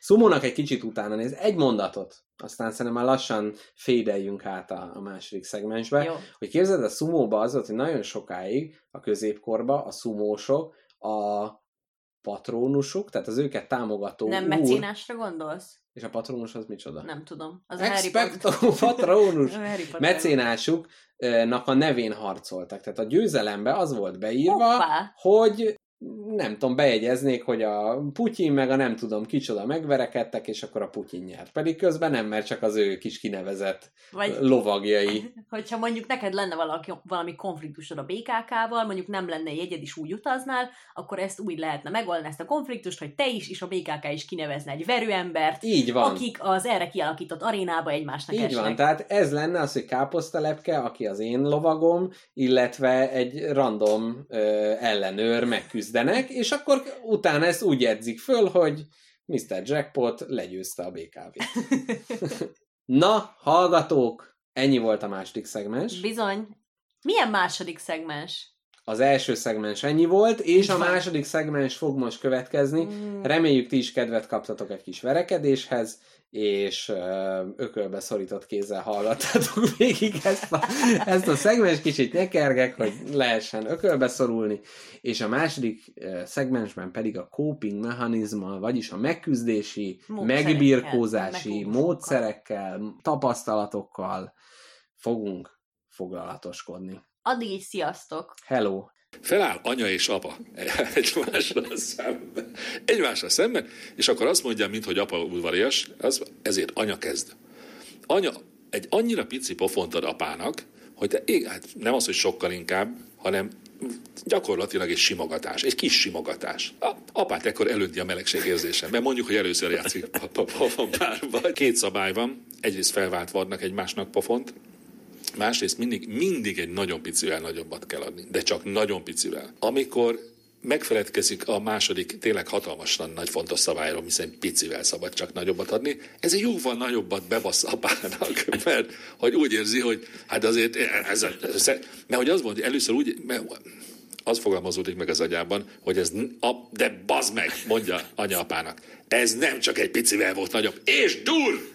Szumónak egy kicsit utána néz, egy mondatot, aztán szerintem már lassan fédeljünk át a, a második szegmensbe. Jó. Hogy képzeld, a szumóba az volt, hogy nagyon sokáig a középkorba a szumósok, a patrónusuk, tehát az őket támogató Nem úr, mecénásra gondolsz? és a patrónus az micsoda? Nem tudom. Az Expecto [LAUGHS] [LAUGHS] Harry Potter. mecénásuknak a nevén harcoltak. Tehát a győzelembe az volt beírva, Hoppá! hogy nem tudom, bejegyeznék, hogy a Putyin meg a nem tudom kicsoda megverekedtek, és akkor a Putyin nyert. Pedig közben nem, mert csak az ő kis kinevezett Vagy lovagjai. [LAUGHS] hogyha mondjuk neked lenne valaki, valami konfliktusod a BKK-val, mondjuk nem lenne jegyed is úgy utaznál, akkor ezt úgy lehetne megoldani ezt a konfliktust, hogy te is és a BKK is kinevezne egy verőembert, Így van. akik az erre kialakított arénába egymásnak Így esnek. van, tehát ez lenne az, hogy káposztalepke, aki az én lovagom, illetve egy random ö, ellenőr megküzdenek, és akkor utána ezt úgy edzik föl, hogy Mr. Jackpot legyőzte a BKV-t. [LAUGHS] Na, hallgatók, ennyi volt a második szegmens. Bizony. Milyen második szegmens? Az első szegmens ennyi volt, és a második szegmens fog most következni. Mm. Reméljük ti is kedvet kaptatok egy kis verekedéshez, és ökölbe szorított kézzel hallgattátok [LAUGHS] végig ezt a, ezt a szegmens, kicsit nyekergek, hogy lehessen ökölbe szorulni, és a második szegmensben pedig a coping mechanizma, vagyis a megküzdési, Módszerekkel, megbirkózási módszerekkel, tapasztalatokkal fogunk foglalatoskodni. Addig is sziasztok! Hello! Feláll anya és apa [LAUGHS] egymással szemben, egymásra szemben, és akkor azt mondja, minthogy apa udvarias, az, ezért anya kezd. Anya egy annyira pici pofont ad apának, hogy de, ég, hát nem az, hogy sokkal inkább, hanem gyakorlatilag egy simogatás, egy kis simogatás. A, apát ekkor elönti a melegség mert mondjuk, hogy először játszik pofon párba. Két szabály van, egyrészt felváltva adnak egymásnak pofont, Másrészt mindig, mindig egy nagyon picivel nagyobbat kell adni, de csak nagyon picivel. Amikor megfeledkezik a második tényleg hatalmasan nagy fontos szabályról, hiszen picivel szabad csak nagyobbat adni, ez egy jóval nagyobbat bebasz apának, [LAUGHS] mert hogy úgy érzi, hogy hát azért ez, ez, mert hogy az volt, hogy először úgy, mert az fogalmazódik meg az agyában, hogy ez, a, de bazd meg, mondja anya apának, ez nem csak egy picivel volt nagyobb, és dur!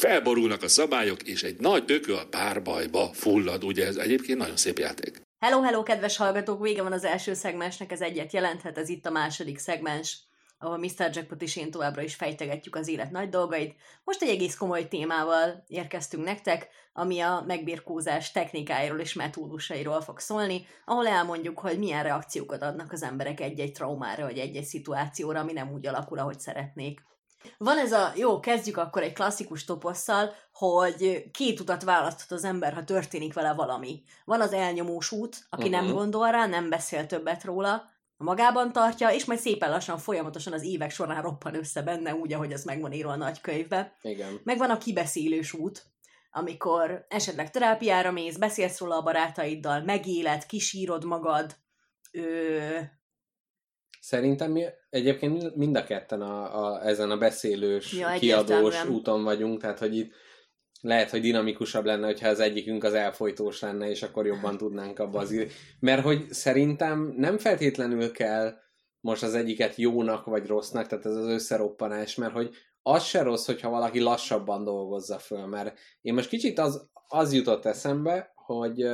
Felborulnak a szabályok, és egy nagy ökö a párbajba fullad. Ugye ez egyébként nagyon szép játék. Hello, hello, kedves hallgatók! Vége van az első szegmensnek, ez egyet jelenthet, ez itt a második szegmens, ahol Mr. Jackpot és én továbbra is fejtegetjük az élet nagy dolgait. Most egy egész komoly témával érkeztünk nektek, ami a megbirkózás technikáiról és metódusairól fog szólni, ahol elmondjuk, hogy milyen reakciókat adnak az emberek egy-egy traumára, vagy egy-egy szituációra, ami nem úgy alakul, ahogy szeretnék. Van ez a, jó, kezdjük akkor egy klasszikus toposszal, hogy két utat választhat az ember, ha történik vele valami. Van az elnyomós út, aki uh-huh. nem Mhm. gondol rá, nem beszél többet róla, magában tartja, és majd szépen lassan, folyamatosan az évek során roppan össze benne, úgy, ahogy ez meg van írva a nagykönyvbe. Igen. Meg van a kibeszélős út, amikor esetleg terápiára mész, beszélsz róla a barátaiddal, megéled, kisírod magad, ö, Szerintem mi egyébként mind a ketten a, a, ezen a beszélős, Ja, kiadós úton vagyunk, tehát hogy itt lehet, hogy dinamikusabb lenne, hogyha az egyikünk az elfolytós lenne, és akkor jobban tudnánk abba az idő. Mert hogy szerintem nem feltétlenül kell most az egyiket jónak vagy rossznak, tehát ez az összeroppanás, mert hogy az se rossz, hogyha valaki lassabban dolgozza föl, mert én most kicsit az, az jutott eszembe, hogy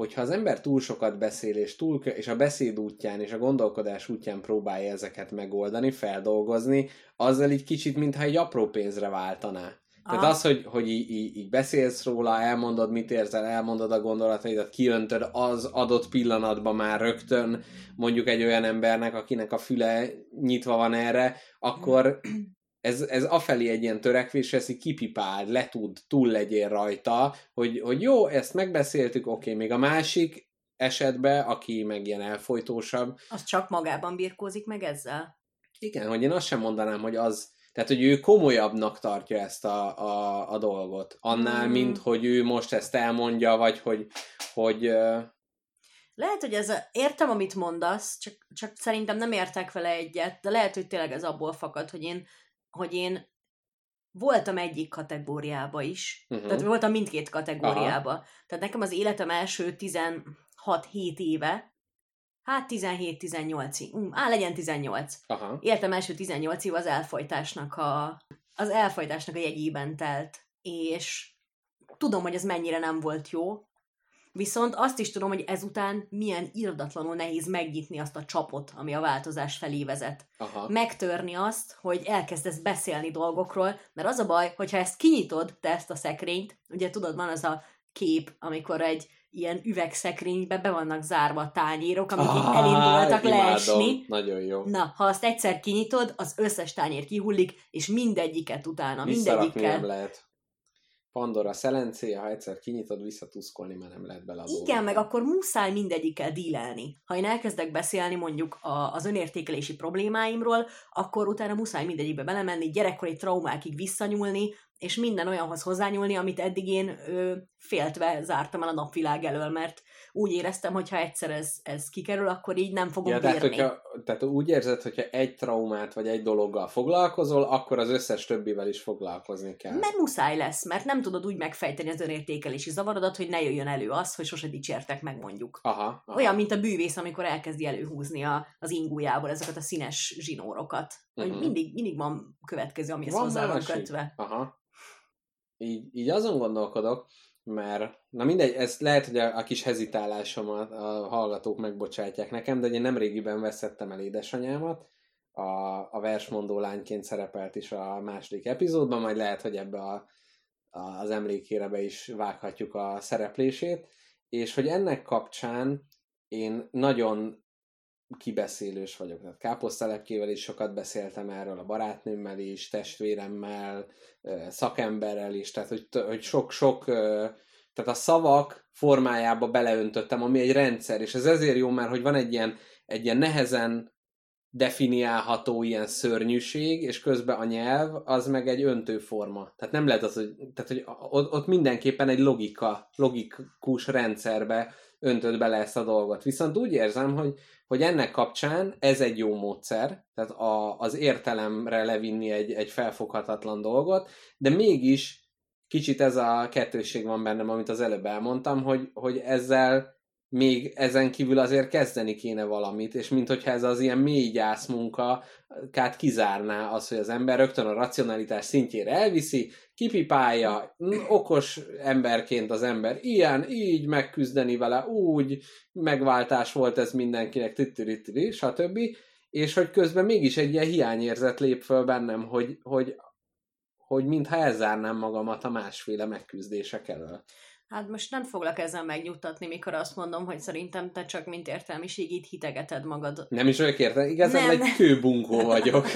hogyha az ember túl sokat beszél, és, túl, és a beszéd útján és a gondolkodás útján próbálja ezeket megoldani, feldolgozni, azzal így kicsit, mintha egy apró pénzre váltaná. Tehát az, hogy, hogy így, így, így beszélsz róla, elmondod, mit érzel, elmondod a gondolataidat, kiöntöd az adott pillanatban már rögtön mondjuk egy olyan embernek, akinek a füle nyitva van erre, akkor ez, ez afelé egy ilyen törekvés, ezt így kipipáld, letud, túl legyél rajta, hogy, hogy jó, ezt megbeszéltük, oké, még a másik esetben, aki meg ilyen elfolytósabb, az csak magában birkózik meg ezzel. igen, hogy én azt sem mondanám, hogy az Tehát, hogy ő komolyabbnak tartja ezt a, a, a dolgot, annál, Mm. mint hogy ő most ezt elmondja, vagy hogy, hogy Lehet, hogy ez a, értem, amit mondasz, csak, csak szerintem nem értek vele egyet, de lehet, hogy tényleg ez abból fakad, hogy én, hogy én voltam egyik kategóriába is. Uh-huh. Tehát voltam mindkét kategóriába. Aha. Tehát nekem az életem első 16-7 éve, hát 17-18, um, á, legyen 18. aha, Életem első 18 év az elfolytásnak a, az elfolytásnak a jegyében telt, és tudom, hogy ez mennyire nem volt jó, viszont azt is tudom, hogy ezután milyen irdatlanul nehéz megnyitni azt a csapot, ami a változás felé vezet. aha. Megtörni azt, hogy elkezdesz beszélni dolgokról, mert az a baj, hogyha ezt kinyitod, te ezt a szekrényt, ugye tudod, van az a kép, amikor egy ilyen üvegszekrénybe be vannak zárva a tányérok, amik így elindultak imádom. leesni. Nagyon jó. Na, ha azt egyszer kinyitod, az összes tányér kihullik, és mindegyiket utána, mindegyikkel. lehet. Pandora szelencéje, ha egyszer kinyitod, visszatuszkolni, mert nem lehet bele a Igen, dolgokba. meg akkor muszáj mindegyikkel dílelni. Ha én elkezdek beszélni mondjuk a, az önértékelési problémáimról, akkor utána muszáj mindegyikbe belemenni, gyerekkori traumákig visszanyúlni, és minden olyanhoz hozzányúlni, amit eddig én ö, féltve zártam el a napvilág elől, mert úgy éreztem, hogy ha egyszer ez, ez kikerül, akkor így nem fogom Ja, bírni. tehát, hogyha, tehát úgy érzed, hogyha egy traumát vagy egy dologgal foglalkozol, akkor az összes többivel is foglalkozni kell. Mert muszáj lesz, mert nem tudod úgy megfejteni az önértékelési zavarodat, hogy ne jöjjön elő az, hogy sose dicsértek meg mondjuk. Aha, aha. Olyan, mint a bűvész, amikor elkezdi előhúzni a, az ingújából ezeket a színes zsinórokat. Hogy Mhm. mindig, mindig van következő, amihez Van hozzá van kötve. Aha. Így, így azon gondolkodok, mert, na mindegy, ez lehet, hogy a, a kis hezitálásomat a hallgatók megbocsátják nekem, de én nem régiben veszettem el édesanyámat, a, a versmondó lányként szerepelt is a második epizódban, majd lehet, hogy ebbe a, a, az emlékére be is vághatjuk a szereplését, és hogy ennek kapcsán én nagyon kibeszélős vagyok. Tehát káposztelepkével is sokat beszéltem erről, a barátnőmmel is, testvéremmel, szakemberrel is, tehát hogy, hogy sok-sok, tehát a szavak formájába beleöntöttem, ami egy rendszer, és ez ezért jó, mert hogy van egy ilyen, egy ilyen nehezen definiálható ilyen szörnyűség, és közben a nyelv az meg egy öntőforma. Tehát nem lehet az, hogy, tehát, hogy ott mindenképpen egy logika, logikus rendszerbe öntöd bele ezt a dolgot. Viszont úgy érzem, hogy, hogy ennek kapcsán ez egy jó módszer, tehát a, az értelemre levinni egy, egy felfoghatatlan dolgot, de mégis kicsit ez a kettősség van bennem, amit az előbb elmondtam, hogy, hogy ezzel még ezen kívül azért kezdeni kéne valamit, és mint hogyha ez az ilyen mély gyász munkát kizárná az, hogy az ember rögtön a racionalitás szintjére elviszi, kipipálja, mm, okos emberként az ember ilyen, így megküzdeni vele, úgy, megváltás volt ez mindenkinek, tittiritiri, stb. És hogy közben mégis egy ilyen hiányérzet lép föl bennem, hogy, hogy, hogy mintha elzárnám magamat a másféle megküzdések elől. Hát most nem foglak ezzel megnyugtatni, mikor azt mondom, hogy szerintem te csak mint értelmiség így hitegeted magad. Nem is vagyok érte, igazán Nem. egy kőbunkó vagyok.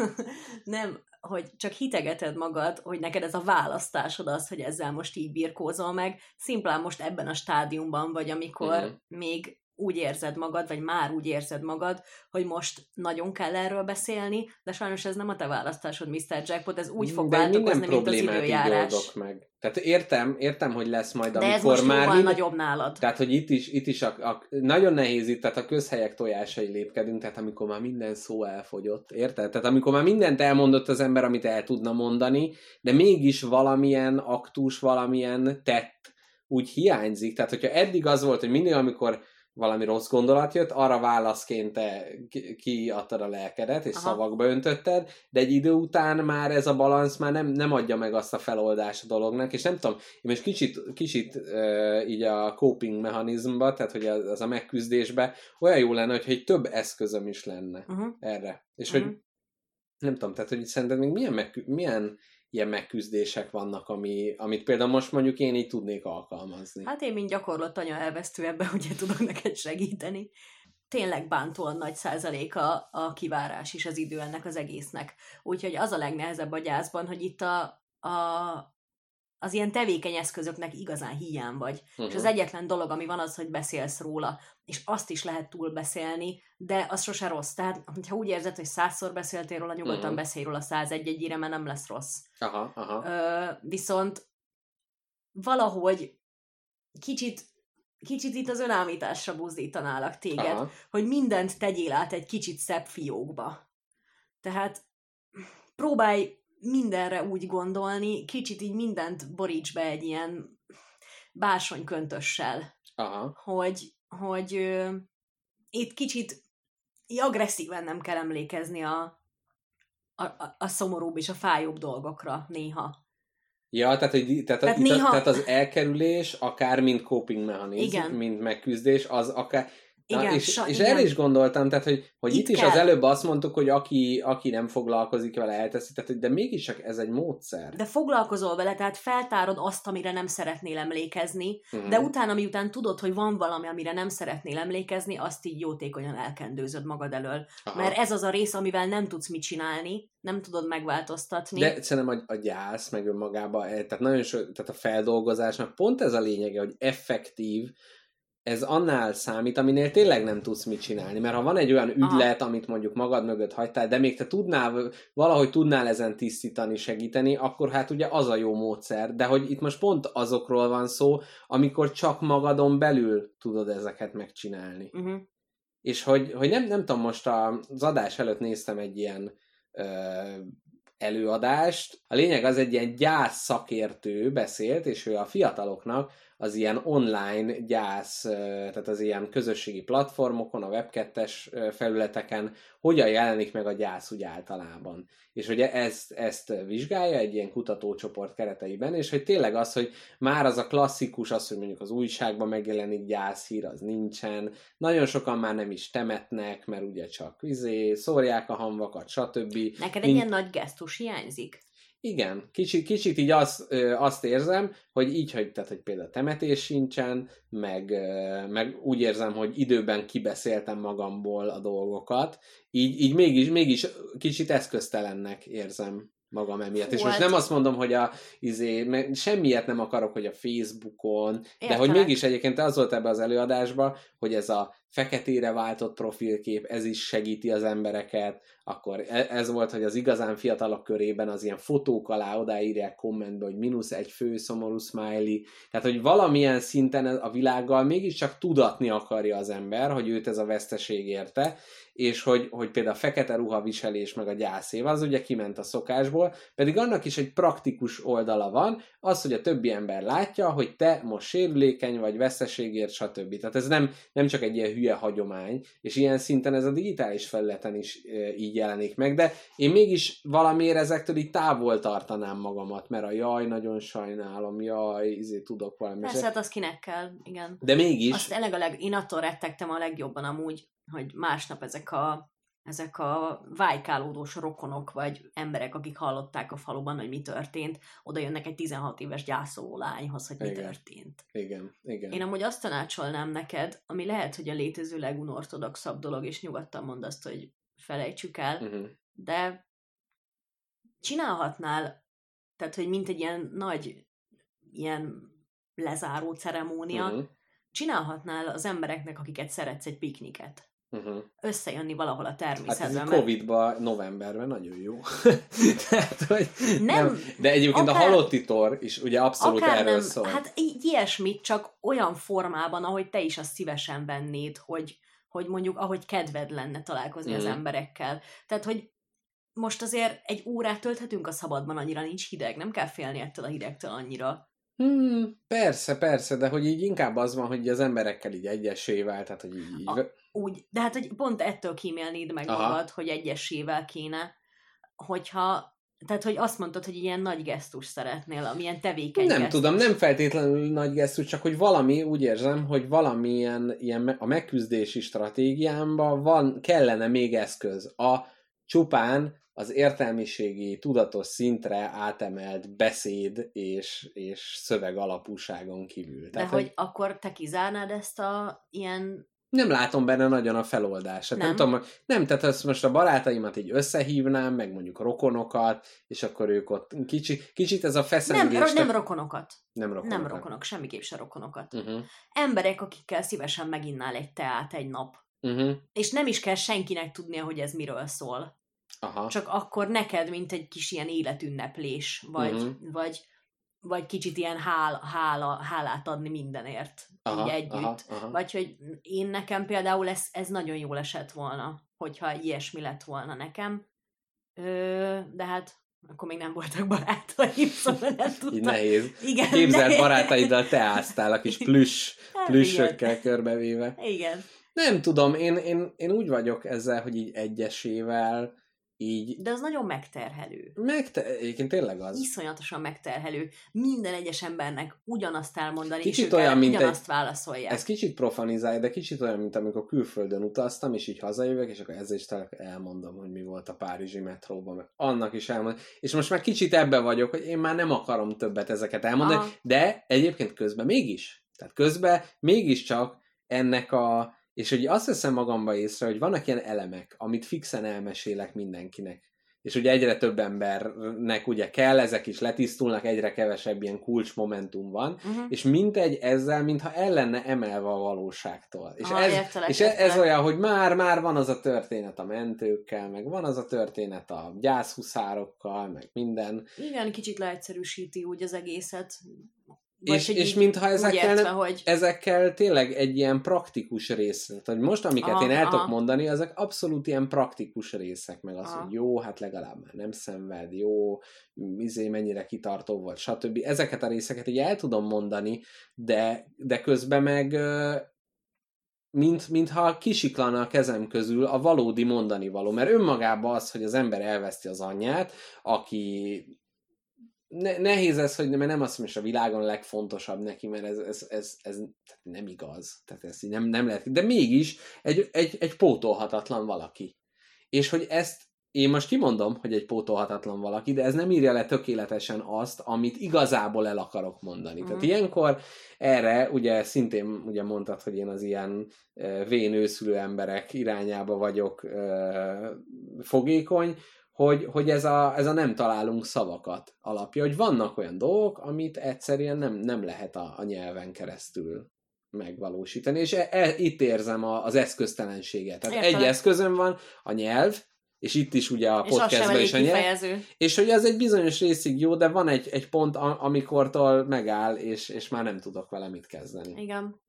[LAUGHS] nem, hogy csak hitegeted magad, hogy neked ez a választásod az, hogy ezzel most így birkózol meg, szimplán most ebben a stádiumban vagy, amikor Mhm. még úgy érzed magad, vagy már úgy érzed magad, hogy most nagyon kell erről beszélni, de sajnos ez nem a te választásod, Mr. Jackpot, ez úgy fog De változni, mint az időjárás. meg. Tehát értem, értem, hogy lesz majd, De ez most már mind... nagyobb nálad. Tehát, hogy itt is, itt is a, a, nagyon nehéz itt, tehát a közhelyek tojásai lépkedünk, tehát amikor már minden szó elfogyott, érted? Tehát amikor már mindent elmondott az ember, amit el tudna mondani, de mégis valamilyen aktus, valamilyen tett úgy hiányzik. Tehát, hogyha eddig az volt, hogy mindig, amikor valami rossz gondolat jött, arra válaszként te ki- kiadtad a lelkedet, és Aha. szavakba öntötted, de egy idő után már ez a balansz már nem, nem adja meg azt a feloldást a dolognak, és nem tudom, én most kicsit, kicsit uh, így a coping mechanizmba, tehát hogy az, az a megküzdésbe, olyan jó lenne, hogyha egy több eszközöm is lenne Uh-huh. erre. És Mhm. hogy nem tudom, tehát hogy szerinted még milyen, megkü- milyen ilyen megküzdések vannak, ami, amit például most mondjuk én így tudnék alkalmazni. Hát én, mint gyakorlott anya elvesztő ebben, [LAUGHS] ugye tudok neked segíteni. Tényleg bántóan nagy százaléka a kivárás is az idő ennek az egésznek. Úgyhogy az a legnehezebb a gyászban, hogy itt a, a az ilyen tevékeny eszközöknek igazán hiány vagy. Uh-huh. És az egyetlen dolog, ami van, az, hogy beszélsz róla. És azt is lehet túl beszélni, de az sose rossz. Tehát, ha úgy érzed, hogy százszor beszéltél róla, nyugodtan Mhm. uh-huh. beszélj róla 101 egyére, mert nem lesz rossz. Aha, aha. Ö, viszont valahogy kicsit, kicsit itt az önállításra buzdítanálak téged, Aha. hogy mindent tegyél át egy kicsit szebb fiókba. Tehát próbálj mindenre úgy gondolni, kicsit így mindent boríts be egy ilyen bársonyköntössel, Aha. hogy, hogy ö, itt kicsit agresszíven nem kell emlékezni a, a, a, a szomorúbb és a fájóbb dolgokra néha. Ja, tehát, hogy, tehát, Tehát tehát, néha- tehát az elkerülés, akár mint coping mechanizm, Igen. mint megküzdés, az akár... Na, Igen, és, sa- és igen. erre is gondoltam, tehát, hogy, hogy itt, Itt is kell. az előbb azt mondtuk, hogy aki, aki nem foglalkozik vele, elteszi, tehát, hogy de mégis csak ez egy módszer. De foglalkozol vele, tehát feltárod azt, amire nem szeretnél emlékezni, Mhm. de utána, miután tudod, hogy van valami, amire nem szeretnél emlékezni, azt így jótékonyan elkendőzöd magad elől. Aha. Mert ez az a rész, amivel nem tudsz mit csinálni, nem tudod megváltoztatni. De szerintem a, a gyász, meg önmagában, eh, tehát nagyon so, tehát a feldolgozásnak pont ez a lényege, hogy effektív, ez annál számít, aminél tényleg nem tudsz mit csinálni. Mert ha van egy olyan ügylet, amit mondjuk magad mögött hagytál, de még te tudnál, valahogy tudnál ezen tisztítani, segíteni, akkor hát ugye az a jó módszer. De hogy itt most pont azokról van szó, amikor csak magadon belül tudod ezeket megcsinálni. Uh-huh. És hogy, hogy nem, nem tudom, most az adás előtt néztem egy ilyen ö, előadást. A lényeg az egy ilyen gyász szakértő beszélt, és ő a fiataloknak az ilyen online gyász, tehát az ilyen közösségi platformokon, a Web2-es ö, felületeken hogyan jelenik meg a gyász úgy általában. És hogy ezt, ezt vizsgálja egy ilyen kutatócsoport kereteiben, és hogy tényleg az, hogy már az a klasszikus, az, hogy mondjuk az újságban megjelenik gyászhír, az nincsen, nagyon sokan már nem is temetnek, mert ugye csak izé, szórják a hamvakat, stb. Neked egy Mint- ilyen nagy gesztus hiányzik? Igen, kicsit, kicsit így azt, ö, azt érzem, hogy így, hogy, tehát, hogy például temetés sincsen, meg, ö, meg úgy érzem, hogy időben kibeszéltem magamból a dolgokat, így, így mégis, mégis kicsit eszköztelennek érzem magam emiatt. Hú, És most hát- nem azt mondom, hogy a, izé, semmiet nem akarok, hogy a Facebookon, de Értelek. hogy mégis egyébként az volt ebbe az előadásban, hogy ez a feketére váltott profilkép, ez is segíti az embereket, akkor e- ez volt, hogy az igazán fiatalok körében az ilyen fotók alá odaírják kommentbe, hogy mínusz egy fő szomorú smiley, tehát hogy valamilyen szinten a világgal mégiscsak tudatni akarja az ember, hogy őt ez a veszteség érte, és hogy, hogy például a fekete ruhaviselés meg a gyászév, az ugye kiment a szokásból, pedig annak is egy praktikus oldala van, az, hogy a többi ember látja, hogy te most sérülékeny vagy, veszteségért, stb. Tehát ez nem, nem csak egy ilyen hülye hagyomány, és ilyen szinten ez a digitális felületen is e, így jelenik meg, de én mégis valamiért ezektől így távol tartanám magamat, mert a jaj, nagyon sajnálom, jaj, izé tudok valami. Persze, hát az kinek kell, igen. De mégis, Azt tényleg a leg, én attól rettegtem a legjobban amúgy, hogy másnap ezek a ezek a vájkálódós rokonok, vagy emberek, akik hallották a faluban, hogy mi történt, oda jönnek egy 16 éves gyászoló lányhoz, hogy mi Igen. történt. igen, igen. Én amúgy azt tanácsolnám neked, ami lehet, hogy a létező legunortodoxabb dolog, és nyugodtan mondd azt, hogy felejtsük el, Uh-huh. de csinálhatnál, tehát, hogy mint egy ilyen nagy, ilyen lezáró ceremónia, Uh-huh. csinálhatnál az embereknek, akiket szeretsz, egy pikniket. Uh-huh. Összejönni valahol a Hát természetben. ez mert- Covid-ban, novemberben nagyon jó. [LAUGHS] Tehát, hogy Nem, De egyébként akár- a halotti tor is ugye abszolút erről nem, szól. hát ilyesmit, csak olyan formában, ahogy te is azt szívesen vennéd, hogy, hogy mondjuk ahogy kedved lenne találkozni mm. az emberekkel. Tehát, hogy most azért egy órát tölthetünk a szabadban, annyira nincs hideg, nem kell félni ettől a hidegtől annyira. Hmm, persze, persze, de hogy így inkább az van, hogy az emberekkel így egyesével, tehát hogy így... A- Úgy, de hát, hogy pont ettől kímélnéd meg Aha. magad, hogy egyesével kéne, hogyha tehát, hogy azt mondtad, hogy ilyen nagy gesztus szeretnél, amilyen tevékeny nem gesztus. tudom, nem feltétlenül nagy gesztus, csak hogy valami, úgy érzem, hogy valamilyen ilyen a megküzdési stratégiámban van, kellene még eszköz. A csupán az értelmiségi, tudatos szintre átemelt beszéd és, és szöveg alapúságon kívül. De hogy akkor te kizárnád ezt a ilyen nem látom benne nagyon a feloldását. Nem, Nem. nem tudom, nem, tehát ezt most a barátaimat így összehívnám, meg mondjuk rokonokat, és akkor ők ott kicsit, kicsit ez a Nem, feszengés. ro- nem rokonokat. nem rokonokat. Nem rokonok, semmiképp se rokonokat. Uh-huh. Emberek, akikkel szívesen meginnál egy teát egy nap. Uh-huh. És nem is kell senkinek tudnia, hogy ez miről szól. Aha. Csak akkor neked, mint egy kis ilyen életünneplés, vagy, uh-huh. vagy, vagy kicsit ilyen hál, hála, hálát adni mindenért aha, így együtt. Aha, aha. Vagy hogy én nekem például ez, ez nagyon jól esett volna, hogyha ilyesmi lett volna nekem. Ö, de hát akkor még nem voltak barátaim, [LAUGHS] szóval nem tudtam. nehéz. Igen, Képzeld, nehéz. barátaiddal te áztál a kis [LAUGHS] plüss, Hát plüssökkel körbevéve. Igen. Nem tudom, én, én, én úgy vagyok ezzel, hogy így egyesével így De az nagyon megterhelő. meg te, egyébként tényleg az. Iszonyatosan megterhelő. Minden egyes embernek ugyanazt elmondani, Kicsit és olyan, mint ugyanazt egy- válaszolják. Ez kicsit profanizálja, de kicsit olyan, mint amikor külföldön utaztam, és így hazajövök, és akkor ezzel is elmondom, hogy mi volt a Párizsi metróban, meg annak is elmondom. És most már kicsit ebbe vagyok, hogy én már nem akarom többet ezeket elmondani, Aha. de egyébként közben mégis. Tehát közben mégiscsak ennek a... És hogy azt veszem magamba észre, hogy vannak ilyen elemek, amit fixen elmesélek mindenkinek. És ugye egyre több embernek ugye kell, ezek is letisztulnak, egyre kevesebb ilyen kulcsmomentum van, Uh-huh. és mintegy ezzel, mintha el lenne emelve a valóságtól. És, Ah, ez, értelek, és ez értelek. olyan, hogy már, már van az a történet a mentőkkel, meg van az a történet a gyászhuszárokkal, meg minden. Igen, kicsit leegyszerűsíti úgy az egészet. És, hogy és így mintha ezekkel, értve, hogy ezekkel tényleg egy ilyen praktikus rész, tehát hogy most, amiket Aha, én el tudok mondani, ezek abszolút ilyen praktikus részek, meg az, Aha. hogy jó, hát legalább már nem szenved, jó, izé mennyire kitartó volt, stb. Ezeket a részeket így el tudom mondani, de, de közben meg mint, mintha kisiklana a kezem közül a valódi mondani való, mert önmagában az, hogy az ember elveszti az anyját, aki ne, nehéz ez, hogy mert nem azt mondom, hogy a világon a legfontosabb neki, mert ez, ez, ez, ez nem igaz. Tehát ez nem, nem lehet. De mégis egy, egy, egy pótolhatatlan valaki. És hogy ezt én most kimondom, hogy egy pótolhatatlan valaki, de ez nem írja le tökéletesen azt, amit igazából el akarok mondani. Mm. Tehát Mhm. ilyenkor erre, ugye szintén ugye mondtad, hogy én az ilyen uh, vénőszülő emberek irányába vagyok uh, fogékony, hogy, hogy ez, a, ez a nem találunk szavakat alapja, hogy vannak olyan dolgok, amit egyszerűen nem, nem lehet a, a nyelven keresztül megvalósítani, és e, e, itt érzem a, az eszköztelenséget. Tehát Értelek. egy eszközön van a nyelv, és itt is ugye a podcastban is a nyelv, és hogy az egy bizonyos részig jó, de van egy, egy pont, amikortól megáll, és, és már nem tudok vele mit kezdeni. Igen.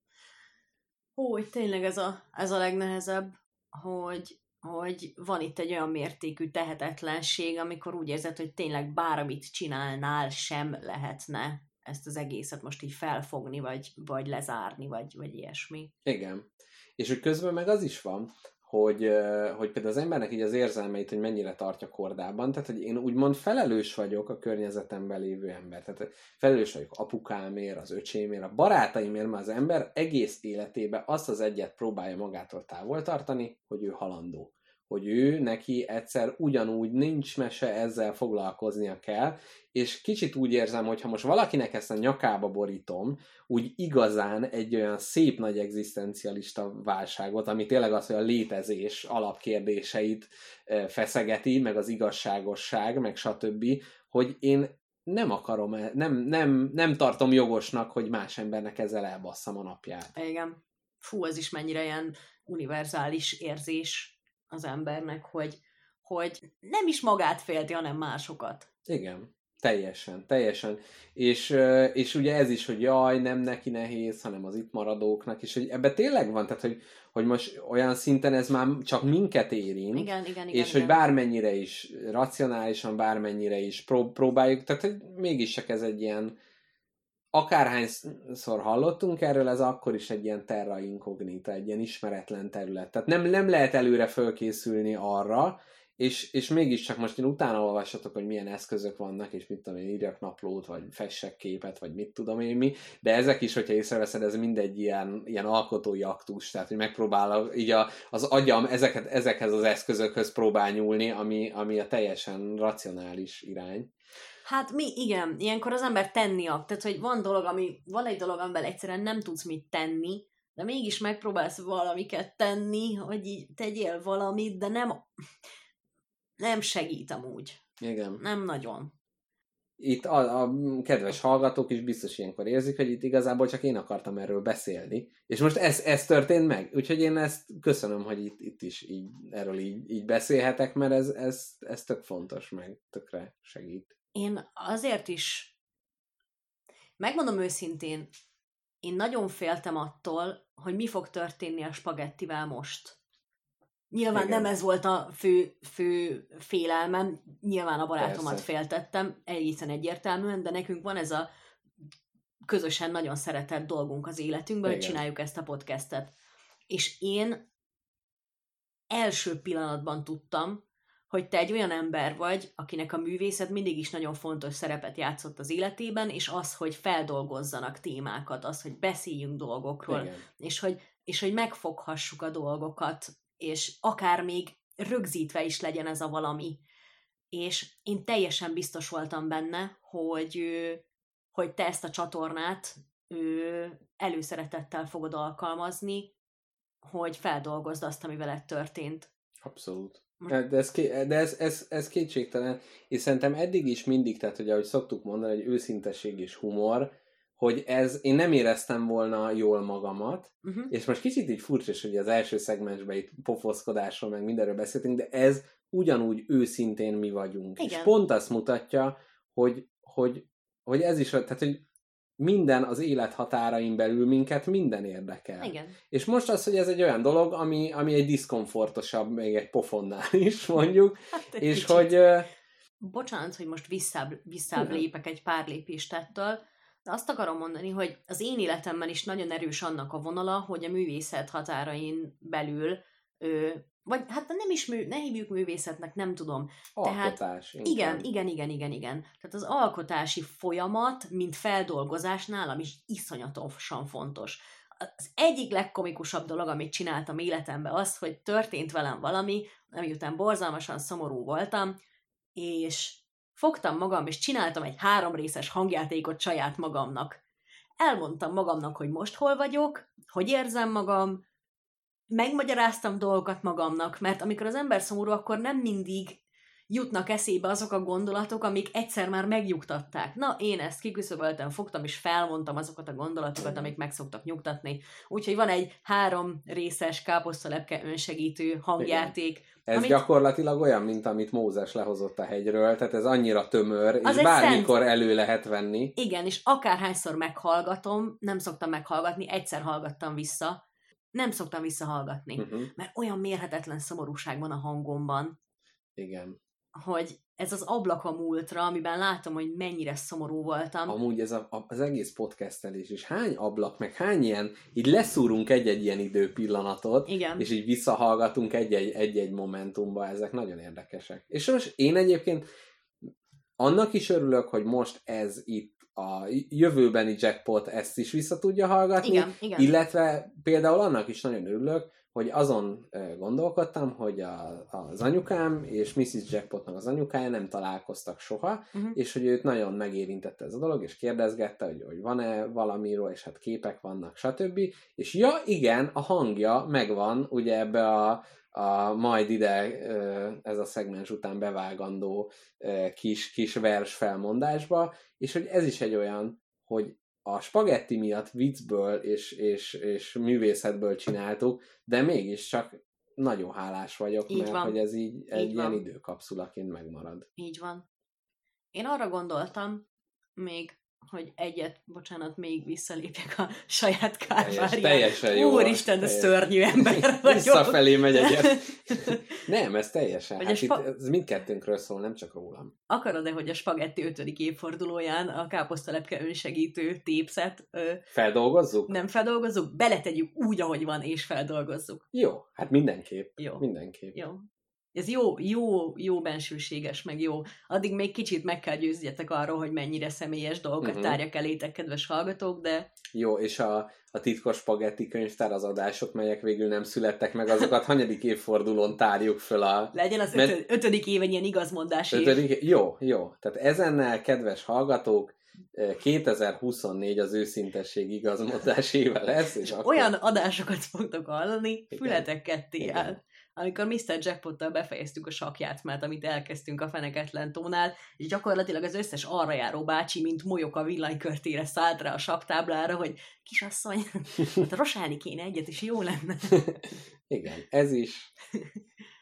Hogy tényleg ez a, ez a legnehezebb, hogy, hogy van itt egy olyan mértékű tehetetlenség, amikor úgy érzed, hogy tényleg bármit csinálnál sem lehetne ezt az egészet most így felfogni, vagy, vagy lezárni, vagy, vagy ilyesmi. Igen. És hogy közben meg az is van, hogy, hogy például az embernek így az érzelmeit, hogy mennyire tartja kordában, tehát hogy én úgymond felelős vagyok a környezetemben lévő ember. Tehát felelős vagyok apukámért, az öcsémért, a barátaimért, mert az ember egész életében azt az egyet próbálja magától távol tartani, hogy ő halandó. Hogy ő neki egyszer ugyanúgy nincs mese, ezzel foglalkoznia kell, és kicsit úgy érzem, hogy ha most valakinek ezt a nyakába borítom, úgy igazán egy olyan szép nagy egzisztencialista válságot, ami tényleg az, hogy a létezés alapkérdéseit feszegeti, meg az igazságosság, meg stb., hogy én nem akarom, el- nem, nem, nem tartom jogosnak, hogy más embernek ezzel elbasszam a napját. Igen. Fú, ez is mennyire ilyen univerzális érzés az embernek, hogy, hogy nem is magát félti, hanem másokat. Igen. Teljesen, teljesen. És, és ugye ez is, hogy jaj, nem neki nehéz, hanem az itt maradóknak, és hogy ebbe tényleg van, tehát hogy, hogy most olyan szinten ez már csak minket érint, Igen, igen, igen. és igen. hogy bármennyire is racionálisan, bármennyire is pró- próbáljuk, tehát hogy mégis csak ez egy ilyen akárhányszor hallottunk erről, ez akkor is egy ilyen terra incognita, egy ilyen ismeretlen terület. Tehát nem, nem lehet előre fölkészülni arra, és, és mégiscsak most én utána olvassatok, hogy milyen eszközök vannak, és mit tudom én, írjak naplót, vagy fessek képet, vagy mit tudom én mi, de ezek is, hogyha észreveszed, ez mindegy ilyen, ilyen alkotói aktus, tehát hogy megpróbál így a, az agyam ezeket, ezekhez az eszközökhöz próbál nyúlni, ami, ami a teljesen racionális irány. Hát mi, igen, ilyenkor az ember tenni akar. Tehát, hogy van dolog, ami, van egy dolog, amivel egyszerűen nem tudsz mit tenni, de mégis megpróbálsz valamiket tenni, hogy így tegyél valamit, de nem, nem segít amúgy. Igen. Nem nagyon. Itt a, a kedves hallgatók is biztos ilyenkor érzik, hogy itt igazából csak én akartam erről beszélni. És most ez, ez történt meg. Úgyhogy én ezt köszönöm, hogy itt, itt is így, erről így, így beszélhetek, mert ez, ez, ez tök fontos, meg tökre segít. Én azért is, megmondom őszintén, én nagyon féltem attól, hogy mi fog történni a spagettivel most. Nyilván Igen. nem ez volt a fő, fő félelmem, nyilván a barátomat Persze. féltettem, egészen egyértelműen, de nekünk van ez a közösen nagyon szeretett dolgunk az életünkben, hogy csináljuk ezt a podcastet. És én első pillanatban tudtam, hogy te egy olyan ember vagy, akinek a művészet mindig is nagyon fontos szerepet játszott az életében, és az, hogy feldolgozzanak témákat, az, hogy beszéljünk dolgokról, Igen. és hogy, és hogy megfoghassuk a dolgokat, és akár még rögzítve is legyen ez a valami. És én teljesen biztos voltam benne, hogy, hogy te ezt a csatornát ö, előszeretettel fogod alkalmazni, hogy feldolgozd azt, ami veled történt. Abszolút. Most- De, ez, de ez, ez, ez kétségtelen, és szerintem eddig is mindig, tehát hogy ahogy szoktuk mondani, hogy őszintesség és humor, hogy ez, én nem éreztem volna jól magamat, Uh-huh. és most kicsit így furcsa, is, hogy az első szegmensben itt pofoszkodásról, meg mindenről beszéltünk, de ez ugyanúgy őszintén mi vagyunk. Igen. És pont azt mutatja, hogy, hogy, hogy ez is, tehát hogy minden az élet határain belül minket minden érdekel. Igen. És most az, hogy ez egy olyan dolog, ami, ami egy diszkomfortosabb, még egy pofonnál is mondjuk, [LAUGHS] Hát és kicsit. hogy Bocsánat, hogy most visszább, visszább lépek egy pár lépést ettől, de azt akarom mondani, hogy az én életemben is nagyon erős annak a vonala, hogy a művészet határain belül, ö, vagy hát nem is mű, ne hívjuk művészetnek, nem tudom. Tehát alkotás. Igen, inkább. igen, igen, igen, igen. Tehát az alkotási folyamat, mint feldolgozás nálam is iszonyatosan fontos. Az egyik legkomikusabb dolog, amit csináltam életemben, az, hogy történt velem valami, ami után borzalmasan szomorú voltam, és fogtam magam, és csináltam egy három részes hangjátékot saját magamnak. Elmondtam magamnak, hogy most hol vagyok, hogy érzem magam, megmagyaráztam dolgokat magamnak, mert amikor az ember szomorú, akkor nem mindig jutnak eszébe azok a gondolatok, amik egyszer már megnyugtatták. Na, én ezt kiküszöböltem, fogtam és felmondtam azokat a gondolatokat, amik meg szoktak nyugtatni. Úgyhogy van egy három részes káposztalepke önsegítő hangjáték. Ez amit- gyakorlatilag olyan, mint amit Mózes lehozott a hegyről, tehát ez annyira tömör, Az és bármikor elő lehet venni. Igen, és akárhányszor meghallgatom, nem szoktam meghallgatni, egyszer hallgattam vissza, nem szoktam visszahallgatni, Uh-huh. mert olyan mérhetetlen szomorúság van a hangomban, Igen. hogy ez az ablak a múltra, amiben látom, hogy mennyire szomorú voltam. Amúgy ez a, a, az egész podcastelés is hány ablak, meg hány ilyen, így leszúrunk egy-egy ilyen időpillanatot, Igen. és így visszahallgatunk egy-egy, egy-egy momentumba, ezek nagyon érdekesek. És most én egyébként annak is örülök, hogy most ez itt a jövőbeni jackpot ezt is vissza tudja hallgatni, Igen, igen. illetve például annak is nagyon örülök, hogy azon gondolkodtam, hogy a, az anyukám és Mrs. Jackpotnak az anyukája nem találkoztak soha, Uh-huh. és hogy őt nagyon megérintette ez a dolog, és kérdezgette, hogy, hogy van-e valamiről, és hát képek vannak, stb. És ja, igen, a hangja megvan, ugye ebbe a, a majd ide ez a szegmens után bevágandó kis, kis vers felmondásba, és hogy ez is egy olyan, hogy a spagetti miatt viccből és, és, és művészetből csináltuk, de mégiscsak nagyon hálás vagyok, Így mert van. hogy ez így egy Így ilyen van. időkapszulaként megmarad. Így van. Én arra gondoltam, még, hogy egyet, bocsánat, még visszalépjek a saját Teljes, kárvárián. teljesen jó. Úristen, de szörnyű ember [LAUGHS] vagyok. Visszafelé megy egyet. [LAUGHS] Nem, ez teljesen. Vagy Hát a itt, spa- ez mindkettőnkről szól, nem csak rólam. Akarod-e, hogy a spagetti ötödik évfordulóján a káposztalepke önsegítő tépszet ö, Feldolgozzuk? nem feldolgozzuk, beletegyük úgy, ahogy van, és feldolgozzuk. Jó, hát mindenképp. Jó. Mindenképp. Jó. Ez jó, jó, jó bensőséges, meg jó. Addig még kicsit meg kell győzjetek arról, hogy mennyire személyes dolgokat uh-huh. tárjak elétek, kedves hallgatók, de Jó, és a, a titkos spagetti könyvtár az adások, melyek végül nem születtek meg, azokat [LAUGHS] hanyadik évfordulón tárjuk föl a legyen az Mert- ötö- ötödik év egy ilyen igazmondás év. ötödik. Jó, jó. Tehát ezennel, kedves hallgatók, 2024 az őszintesség igazmondás éve lesz, és akkor... Olyan adásokat fogtok hallani, Igen. fületek ketté áll. Amikor Mr. Jackpottal befejeztük a sakjátszmát, amit elkezdtünk a feneketlen tónál, és gyakorlatilag az összes arra járó bácsi, mint molyok a villanykörtére szállt rá a saktáblára, hogy kisasszony, [LAUGHS] hát rosálni kéne egyet, és jó lenne. [LAUGHS] Igen, ez is.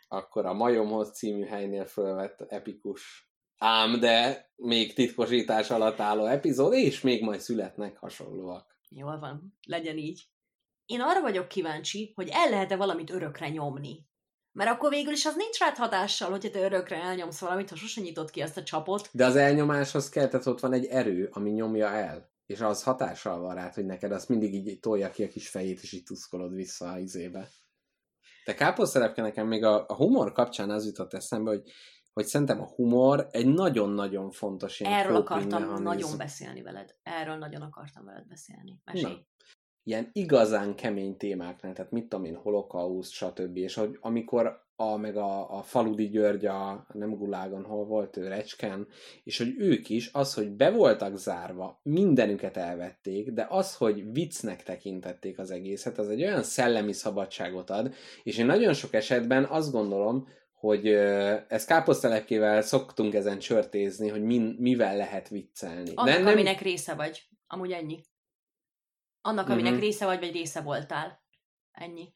Akkor a Majomhoz című helynél fölvett epikus ám, de még titkosítás alatt álló epizód, és még majd születnek hasonlóak. Jól van, legyen így. Én arra vagyok kíváncsi, hogy el lehet-e valamit örökre nyomni. Mert akkor végül is az nincs rád hatással, hogyha te örökre elnyomsz valamit, ha sose nyitod ki azt a csapot. De az elnyomáshoz kell, tehát ott van egy erő, ami nyomja el. És az hatással van rád, hogy neked azt mindig így tolja ki a kis fejét, és így tuszkolod vissza a izébe. De káposztelepke nekem még a, a humor kapcsán az jutott eszembe, hogy, hogy szerintem a humor egy nagyon-nagyon fontos ilyen Erről akartam mechanizm. nagyon beszélni veled. Erről nagyon akartam veled beszélni. Mesélj. Na. Ilyen igazán kemény témáknál, tehát mit tudom én, holokauszt, stb. És hogy amikor a, meg a, a Faludi György, a, nem Gulágon, hol volt ő, Recsken, és hogy ők is, az, hogy be voltak zárva, mindenüket elvették, de az, hogy viccnek tekintették az egészet, az egy olyan szellemi szabadságot ad, és én nagyon sok esetben azt gondolom, hogy ezt káposztelepkével szoktunk ezen csörtézni, hogy min, mivel lehet viccelni. Annak, nem, aminek része vagy. Amúgy ennyi. Annak, aminek Mhm. része vagy, vagy része voltál. Ennyi.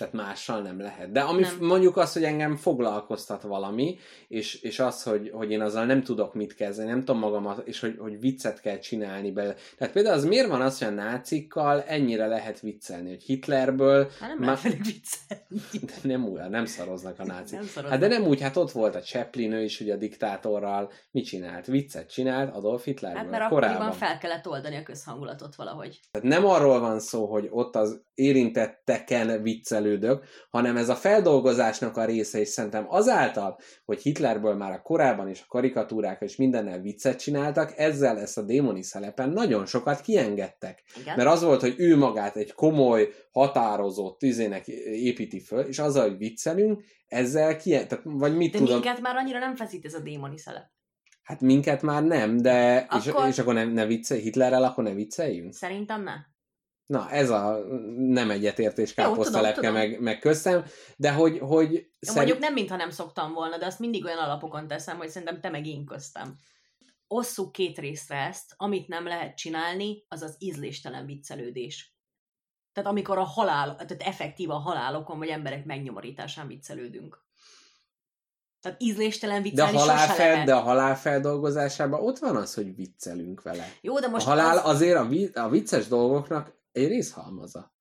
Tehát mással nem lehet. De ami Nem. mondjuk az, hogy engem foglalkoztat valami, és, és az, hogy, hogy én azzal nem tudok mit kezdeni, nem tudom magamat, és hogy, hogy viccet kell csinálni belőle. Tehát például az miért van az, hogy a nácikkal ennyire lehet viccelni, hogy Hitlerből, Hát nem velük viccelni. de nem úgy, nem szaroznak a nácik. Nem szaroznak. Hát de nem úgy, hát ott volt a Chaplin, ő is ugye a diktátorral, mit csinált? Viccet csinált Adolf Hitlerből Hát mert korábban. akkoriban fel kellett oldani a közhangulatot valahogy. Tehát nem arról van szó, hogy ott az érintetteken viccelődök, hanem ez a feldolgozásnak a része, és szerintem azáltal, hogy Hitlerből már a korábban is a karikatúrák és mindennel viccet csináltak, ezzel ezt a démoni szelepen nagyon sokat kiengedtek. Igen. Mert az volt, hogy ő magát egy komoly, határozott izének építi föl, és azzal, hogy viccelünk, ezzel ki, tehát, vagy mit De tudom, minket már annyira nem feszít ez a démoni szelep. hát minket már nem, de Akkor- és, és akkor ne, ne viccelj, Hitlerrel akkor ne vicceljünk? Szerintem ne. Na, ez a nem egyetértés káposztalepke meg, meg köztem, de hogy, hogy Jó, szerint- Mondjuk nem, mintha nem szoktam volna, de azt mindig olyan alapokon teszem, hogy szerintem te meg én köztem. Osszuk két részre ezt, amit nem lehet csinálni, az az ízléstelen viccelődés. Tehát amikor a halál, tehát effektív a halálokon, vagy emberek megnyomorításán viccelődünk. Tehát ízléstelen de a, viccelni halálfel, lehet. de a halál feldolgozásában ott van az, hogy viccelünk vele. Jó, de most a halál az... azért a, vi- a vicces dolgoknak egy részhalmaza.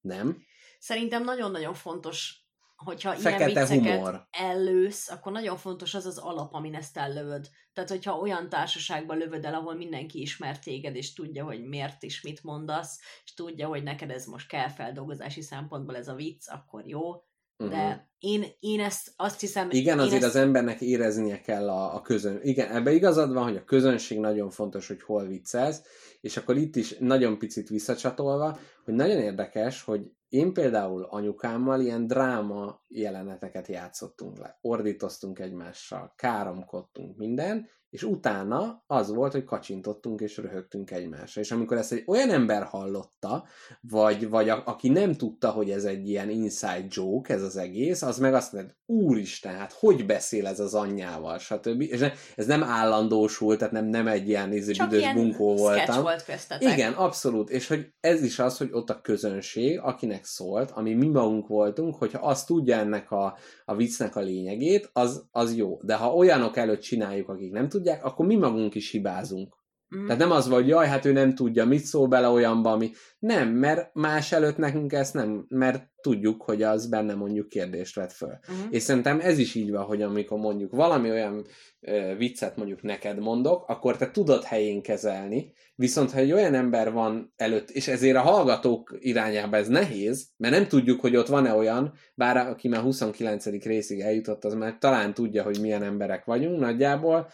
Nem? Szerintem nagyon-nagyon fontos, hogyha Fekete ilyen vicceket humor. ellősz, akkor nagyon fontos az az alap, amin ezt ellövöd. Tehát, hogyha olyan társaságban lövöd el, ahol mindenki ismer téged, és tudja, hogy miért is mit mondasz, és tudja, hogy neked ez most kell feldolgozási szempontból ez a vicc, akkor jó. Uh-huh. De én, én ezt azt hiszem... Igen, azért ezt, az embernek éreznie kell a, a közön. Igen, ebbe igazad van, hogy a közönség nagyon fontos, hogy hol viccelsz, és akkor itt is nagyon picit visszacsatolva, hogy nagyon érdekes, hogy én például anyukámmal ilyen dráma jeleneteket játszottunk le. Ordítoztunk egymással, káromkodtunk minden, és utána az volt, hogy kacsintottunk és röhögtünk egymásra. És amikor ezt egy olyan ember hallotta, vagy, vagy a, aki nem tudta, hogy ez egy ilyen inside joke, ez az egész, az meg azt mondta, úristen, hát hogy beszél ez az anyjával, stb. És ne, ez nem állandósult, tehát nem, nem egy ilyen izé, büdös ilyen bunkó voltam. volt köztetek. Igen, abszolút. És hogy ez is az, hogy ott a közönség, akinek szólt, ami mi magunk voltunk, hogyha azt tudja ennek a, a viccnek a lényegét, az, az jó. De ha olyanok előtt csináljuk, akik nem tudják, akkor mi magunk is hibázunk. Mm. Tehát nem az van, hogy jaj, hát ő nem tudja, mit szól bele olyanba, ami... Nem, mert más előtt nekünk ezt nem, mert tudjuk, hogy az benne mondjuk kérdést vet föl. Mhm. És szerintem ez is így van, hogy amikor mondjuk valami olyan ö, viccet mondjuk neked mondok, akkor te tudod helyén kezelni, viszont ha egy olyan ember van előtt, és ezért a hallgatók irányába ez nehéz, mert nem tudjuk, hogy ott van-e olyan, bár aki már 29. részig eljutott, az már talán tudja, hogy milyen emberek vagyunk nagyjából,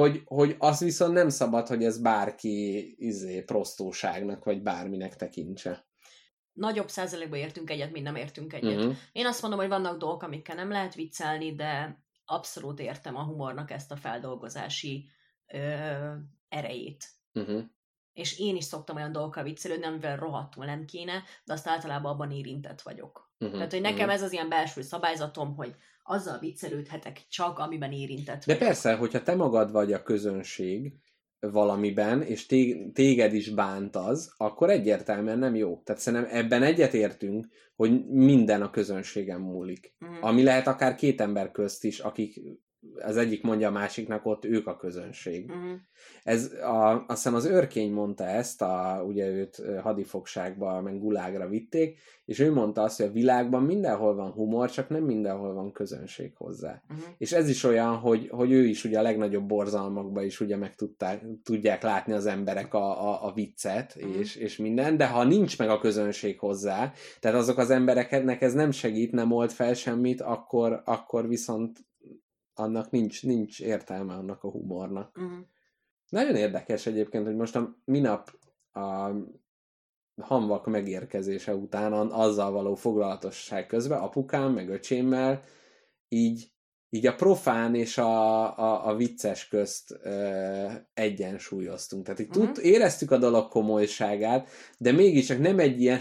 hogy, hogy az viszont nem szabad, hogy ez bárki izé, prostóságnak, vagy bárminek tekintse. Nagyobb százalékban értünk egyet, mint nem értünk egyet. Uh-huh. Én azt mondom, hogy vannak dolgok, amikkel nem lehet viccelni, de abszolút értem a humornak ezt a feldolgozási ö, erejét. Uh-huh. És én is szoktam olyan dolgokkal viccelődni, amivel rohadtul nem kéne, de azt általában abban érintett vagyok. Uh-huh. Tehát, hogy nekem ez az ilyen belső szabályzatom, hogy azzal viccelődhetek csak, amiben érintett De vagyok. persze, hogyha te magad vagy a közönség valamiben, és té- téged is bánt az, akkor egyértelműen nem jó. Tehát szerintem ebben egyetértünk, hogy minden a közönségen múlik. Mhm. Ami lehet akár két ember közt is, akik az egyik mondja a másiknak, ott ők a közönség. Mhm. Ez a, azt hiszem az őrkény mondta ezt, a, ugye őt hadifogságba, meg gulágra vitték, és ő mondta azt, hogy a világban mindenhol van humor, csak nem mindenhol van közönség hozzá. Mhm. És ez is olyan, hogy, hogy ő is ugye a legnagyobb borzalmakban is ugye meg tudták, tudják látni az emberek a, a, a viccet, Mhm. és, és minden, de ha nincs meg a közönség hozzá, tehát azok az embereknek ez nem segít, nem old fel semmit, akkor, akkor viszont annak nincs, nincs értelme annak a humornak. Mhm. Nagyon érdekes egyébként, hogy most a minap a hamvak megérkezése után azzal való foglalatosság közben apukám meg öcsémmel így, így a profán és a, a, a vicces közt ö, egyensúlyoztunk. Tehát így tud, éreztük a dolog komolyságát, de mégiscsak nem egy ilyen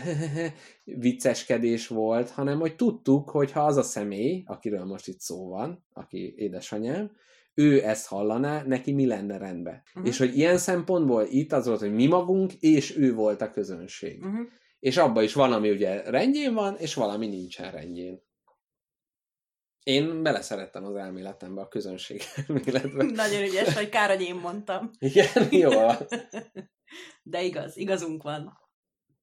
[LAUGHS] vicceskedés volt, hanem hogy tudtuk, hogy ha az a személy, akiről most itt szó van, aki édesanyám, ő ezt hallaná, neki mi lenne rendben. Mhm. És hogy ilyen szempontból itt az volt, hogy mi magunk, és ő volt a közönség. Mhm. És abban is van, ami ugye rendjén van, és valami nincsen rendjén. Én beleszerettem az elméletembe, a közönség [LAUGHS] elméletbe. Nagyon ügyes vagy, kár, hogy én mondtam. Igen, jó. [LAUGHS] De igaz, igazunk van.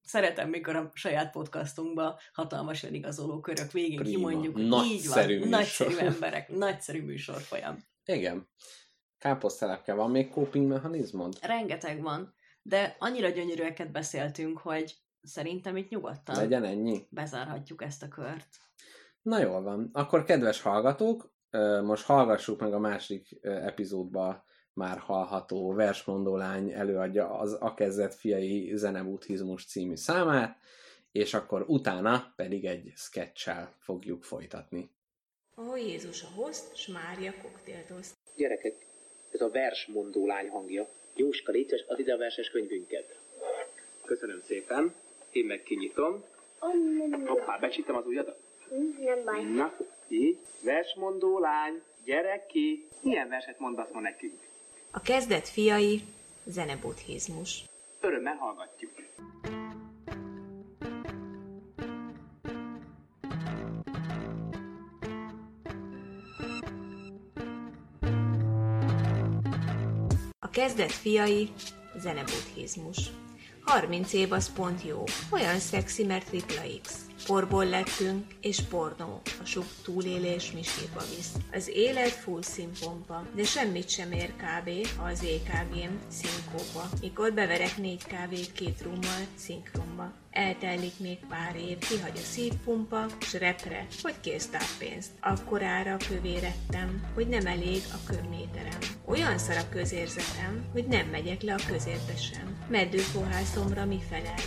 Szeretem, mikor a saját podcastunkba hatalmas önigazoló körök végén Prima. kimondjuk, hogy így Nagyszerű van, műsor. nagyszerű emberek, nagyszerű műsorfolyam. Igen. Káposztelepke, van még coping mechanizmod? Rengeteg van, de annyira gyönyörűeket beszéltünk, hogy szerintem itt nyugodtan Legyen ennyi? bezárhatjuk ezt a kört. Na jól van. Akkor kedves hallgatók, most hallgassuk meg a másik epizódba már hallható versmondó lány előadja az Akezzet fiai zenebuddhizmus című számát, és akkor utána pedig egy sketchel fogjuk folytatni. Ó Jézus a host, s Mária koktéltoszt. Gyerekek, ez a versmondó lány hangja. Jóska, légy add ide a verses könyvünket. Köszönöm szépen. Én meg kinyitom. Hoppá, becsítem az ujjadat? Nem baj. Na, így. Versmondó lány, gyere ki. Milyen verset mondasz ma nekünk? A kezdet fiai, zenebuddhizmus. Örömmel hallgatjuk. A kezdet fiai, zenebuddhizmus. 30 év az pont jó. Olyan szexi, mert tripla X. Porból lettünk, és pornó. A sub túlélés mi sírba visz. Az élet full színpompa, de semmit sem ér kb. ha az EKG-m szinkóba. Mikor beverek négy kávét két rummal szinkronba. Eltelik még pár év, kihagy a szívpumpa, s repre, hogy kész pénzt. Akkorára kövérettem, hogy nem elég a körméterem. Olyan szar a közérzetem, hogy nem megyek le a közérbe sem. Meddőfohászomra mi felel?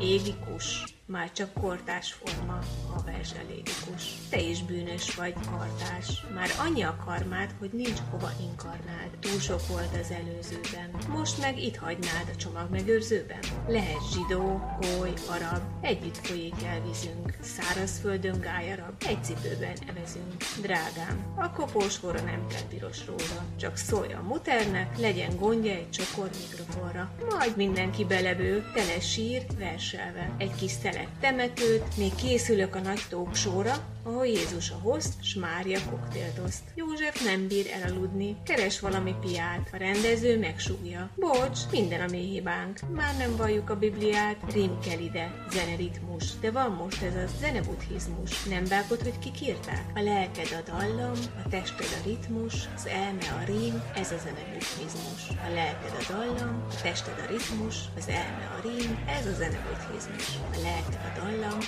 Égi kus, már csak kortás forma, ha vers elégikus. Te is bűnös vagy, kartás. Már annyi a karmád, hogy nincs hova inkarnád. Túl sok volt az előzőben. Most meg itt hagynád a csomagmegőrzőben. Lehet zsidó, goly, arab, együtt folyik el vízünk. Szárazföldön gályarab, egy cipőben evezünk. Drágám, a kopós hora nem kell piros róla. Csak szólj a muternek, legyen gondja egy csokor mikrofonra. Majd mindenki beleből, tele sír, verselve. Egy kis szelet temetőt, még készülök a nagy tóksóra, ahol Jézus a host, s Mária koktéltoszt. József nem bír elaludni, keres valami piát, a rendező megsúgja. Bocs, minden a mi hibánk, már nem valljuk a Bibliát, rim kell ide, zeneritmus, de van most ez a zenebuddhizmus. Nem vágod, hogy kik írták? A lelked a dallam, a tested a ritmus, az elme a rím, ez a zenebuddhizmus. A lelked a dallam, a tested a ritmus, az elme a rím, ez a zenebuddhizmus. A lelked a dallam,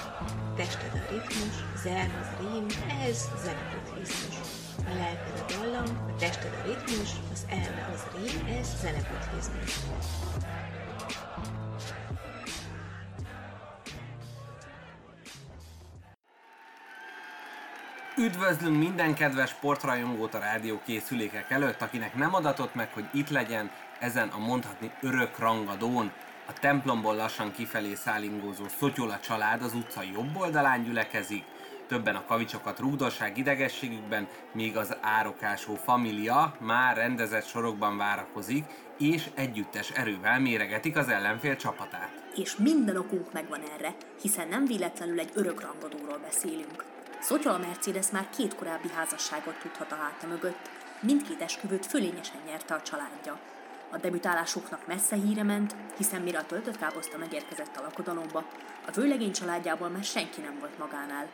tested a ritmus, elme az rím, ez zenebuddhizmus. A lelked a dallam, a tested a ritmus, az elme az rím, ez zenebuddhizmus. Üdvözlünk minden kedves sportrajongót a rádió készülékek előtt, akinek nem adatott meg, hogy itt legyen ezen a mondhatni örök rangadón. A templomból lassan kifelé szállingózó Szotyola család az utca jobb oldalán gyülekezik, többen a kavicsokat rúgdosság idegességükben, míg az árokásó família már rendezett sorokban várakozik, és együttes erővel méregetik az ellenfél csapatát. És minden okunk megvan erre, hiszen nem véletlenül egy örök rangadóról beszélünk. Szotyola Mercedes már két korábbi házasságot tudhat a háta mögött, mindkét esküvőt fölényesen nyerte a családja. A debütálásuknak messze híre ment, hiszen mire a töltött káposzta megérkezett a lakodalomba, a vőlegény családjából már senki nem volt magánál.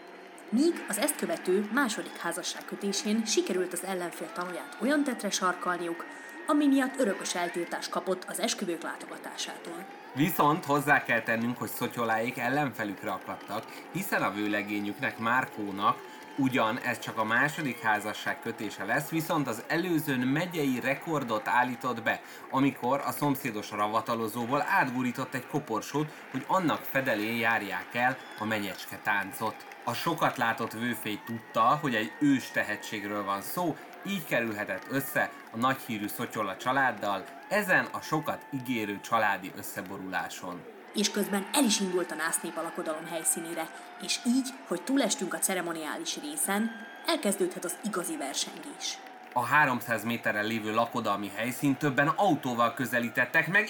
Míg az ezt követő második házasságkötésén sikerült az ellenfél tanúját olyan tetre sarkalniuk, ami miatt örökös eltiltást kapott az esküvők látogatásától. Viszont hozzá kell tennünk, hogy szotyoláik ellenfelükre akadtak, hiszen a vőlegényüknek, Márkónak ugyan ez csak a második házasság kötése lesz, viszont az előzőn megyei rekordot állított be, amikor a szomszédos ravatalozóból átgurított egy koporsót, hogy annak fedelén járják el a menyecske táncot. A sokat látott vőfély tudta, hogy egy ős tehetségről van szó, így kerülhetett össze a nagyhírű Szotyola családdal, ezen a sokat ígérő családi összeboruláson. És közben el is indult a násznép alakodalom helyszínére, és így, hogy túlestünk a ceremoniális részen, elkezdődhet az igazi versengés. A 300 méterrel lévő lakodalmi helyszín többen autóval közelítettek meg,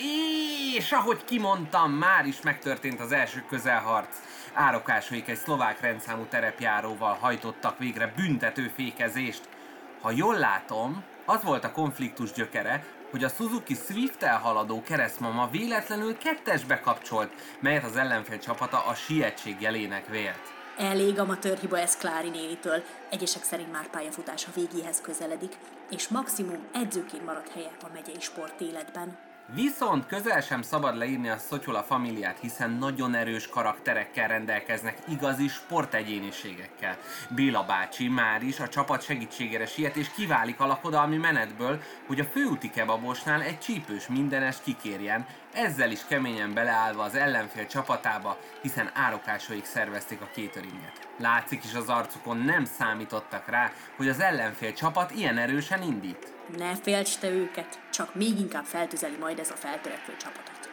és ahogy kimondtam, már is megtörtént az első közelharc. Árokásóik egy szlovák rendszámú terepjáróval hajtottak végre büntető fékezést. Ha jól látom, az volt a konfliktus gyökere, hogy a Suzuki Swift elhaladó keresztmama véletlenül kettesbe kapcsolt, melyet az ellenfél csapata a sietség jelének vélt. Elég amatőr hiba ez Klári nénitől, egyesek szerint már pályafutása végéhez közeledik, és maximum edzőként marad helye a megyei sportéletben. Viszont közel sem szabad leírni a Szotyola familiát, hiszen nagyon erős karakterekkel rendelkeznek, igazi sportegyéniségekkel. Béla bácsi már is a csapat segítségére siet és kiválik a lakodalmi menetből, hogy a főúti kebabosnál egy csípős mindenes kikérjen, ezzel is keményen beleállva az ellenfél csapatába, hiszen árokásóik szervezték a kétöringet. Látszik is az arcukon, nem számítottak rá, hogy az ellenfél csapat ilyen erősen indít. Ne félts te őket, csak még inkább feltüzeli majd ez a feltörekvő csapatot.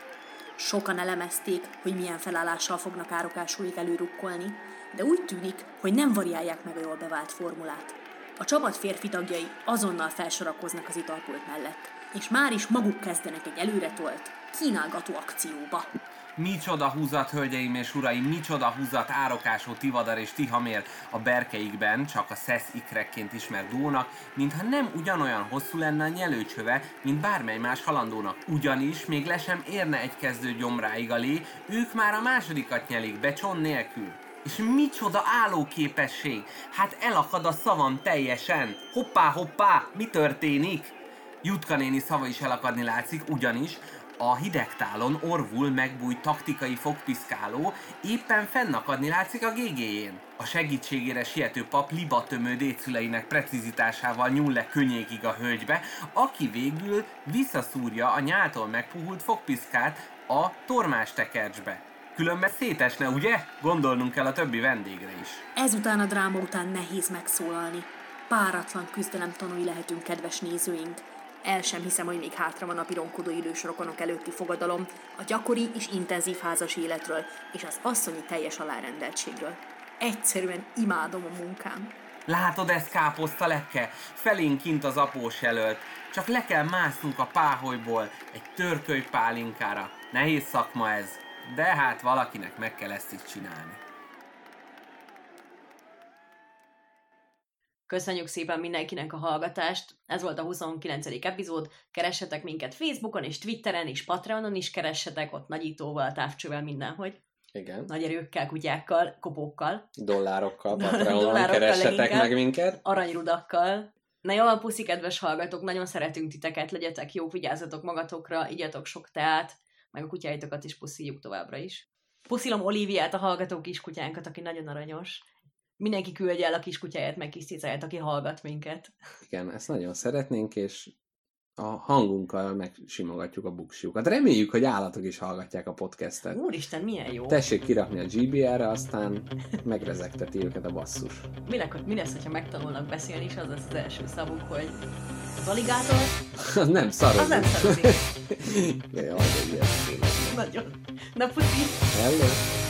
Sokan elemezték, hogy milyen felállással fognak árokásúik előrukkolni, de úgy tűnik, hogy nem variálják meg a jól bevált formulát. A csapat férfi tagjai azonnal felsorakoznak az italpult mellett, és már is maguk kezdenek egy előretolt, kínálgató akcióba. Micsoda húzat, hölgyeim és uraim, micsoda húzat árokásó Tivadar és Tihamér a berkeikben, csak a szesz ikrekként ismert duónak, mintha nem ugyanolyan hosszú lenne a nyelőcsöve, mint bármely más halandónak. Ugyanis még le sem érne egy kezdő gyomráig a lé, ők már a másodikat nyelik becson nélkül. És micsoda állóképesség! Hát elakad a szavam teljesen! Hoppá, hoppá! Mi történik? Jutka néni szava is elakadni látszik, ugyanis a hidegtálon orvul megbújt taktikai fogpiszkáló éppen fennakadni látszik a gégéjén. A segítségére siető pap libatömő dédszüleinek precizitásával nyúl le könnyékig a hölgybe, aki végül visszaszúrja a nyáltól megpuhult fogpiszkát a tormás tekercsbe. Különben szétesne, ugye? Gondolnunk kell a többi vendégre is. Ezután a dráma után nehéz megszólalni. Páratlan küzdelem tanúi lehetünk, kedves nézőink. El sem hiszem, hogy még hátra van a pironkodó idős rokonok előtti fogadalom, a gyakori és intenzív házas életről, és az asszonyi teljes alárendeltségről. Egyszerűen imádom a munkám. Látod, ez káposzta lepke? Felénk kint az após jelölt. Csak le kell másznunk a páholyból egy törköly pálinkára. Nehéz szakma ez, de hát valakinek meg kell ezt is csinálni. Köszönjük szépen mindenkinek a hallgatást. Ez volt a 29. epizód. Keressetek minket Facebookon és Twitteren és Patreonon is keressetek, ott nagyítóval, távcsővel, mindenhogy. Igen. Nagy erőkkel, kutyákkal, kopókkal. Dollárokkal, [LAUGHS] Patreonon Dollárokkal keressetek leginkább. meg minket. Aranyrudakkal. Na jó, van, puszi, kedves hallgatók, nagyon szeretünk titeket, legyetek jók, vigyázzatok magatokra, igyatok sok teát, meg a kutyáitokat is puszíjuk továbbra is. Puszilom Olíviát, a hallgató kiskutyánkat, aki nagyon aranyos. Mindenki küldje el a kiskutyáját, meg kis cicáját, aki hallgat minket. Igen, ezt nagyon szeretnénk, és a hangunkkal megsimogatjuk a buksjukat. Reméljük, hogy állatok is hallgatják a podcastet. Úristen, milyen jó. Tessék kirakni a GBR-re, aztán megrezegteti őket a basszus. Mi, le, mi lesz, ha megtanulnak beszélni, és az lesz az első szavuk, hogy az aligátor, Az nem szarodik. az nem szarodik. [LAUGHS] Jaj, de ilyesmi. Nagyon. Na, puszi. Hello.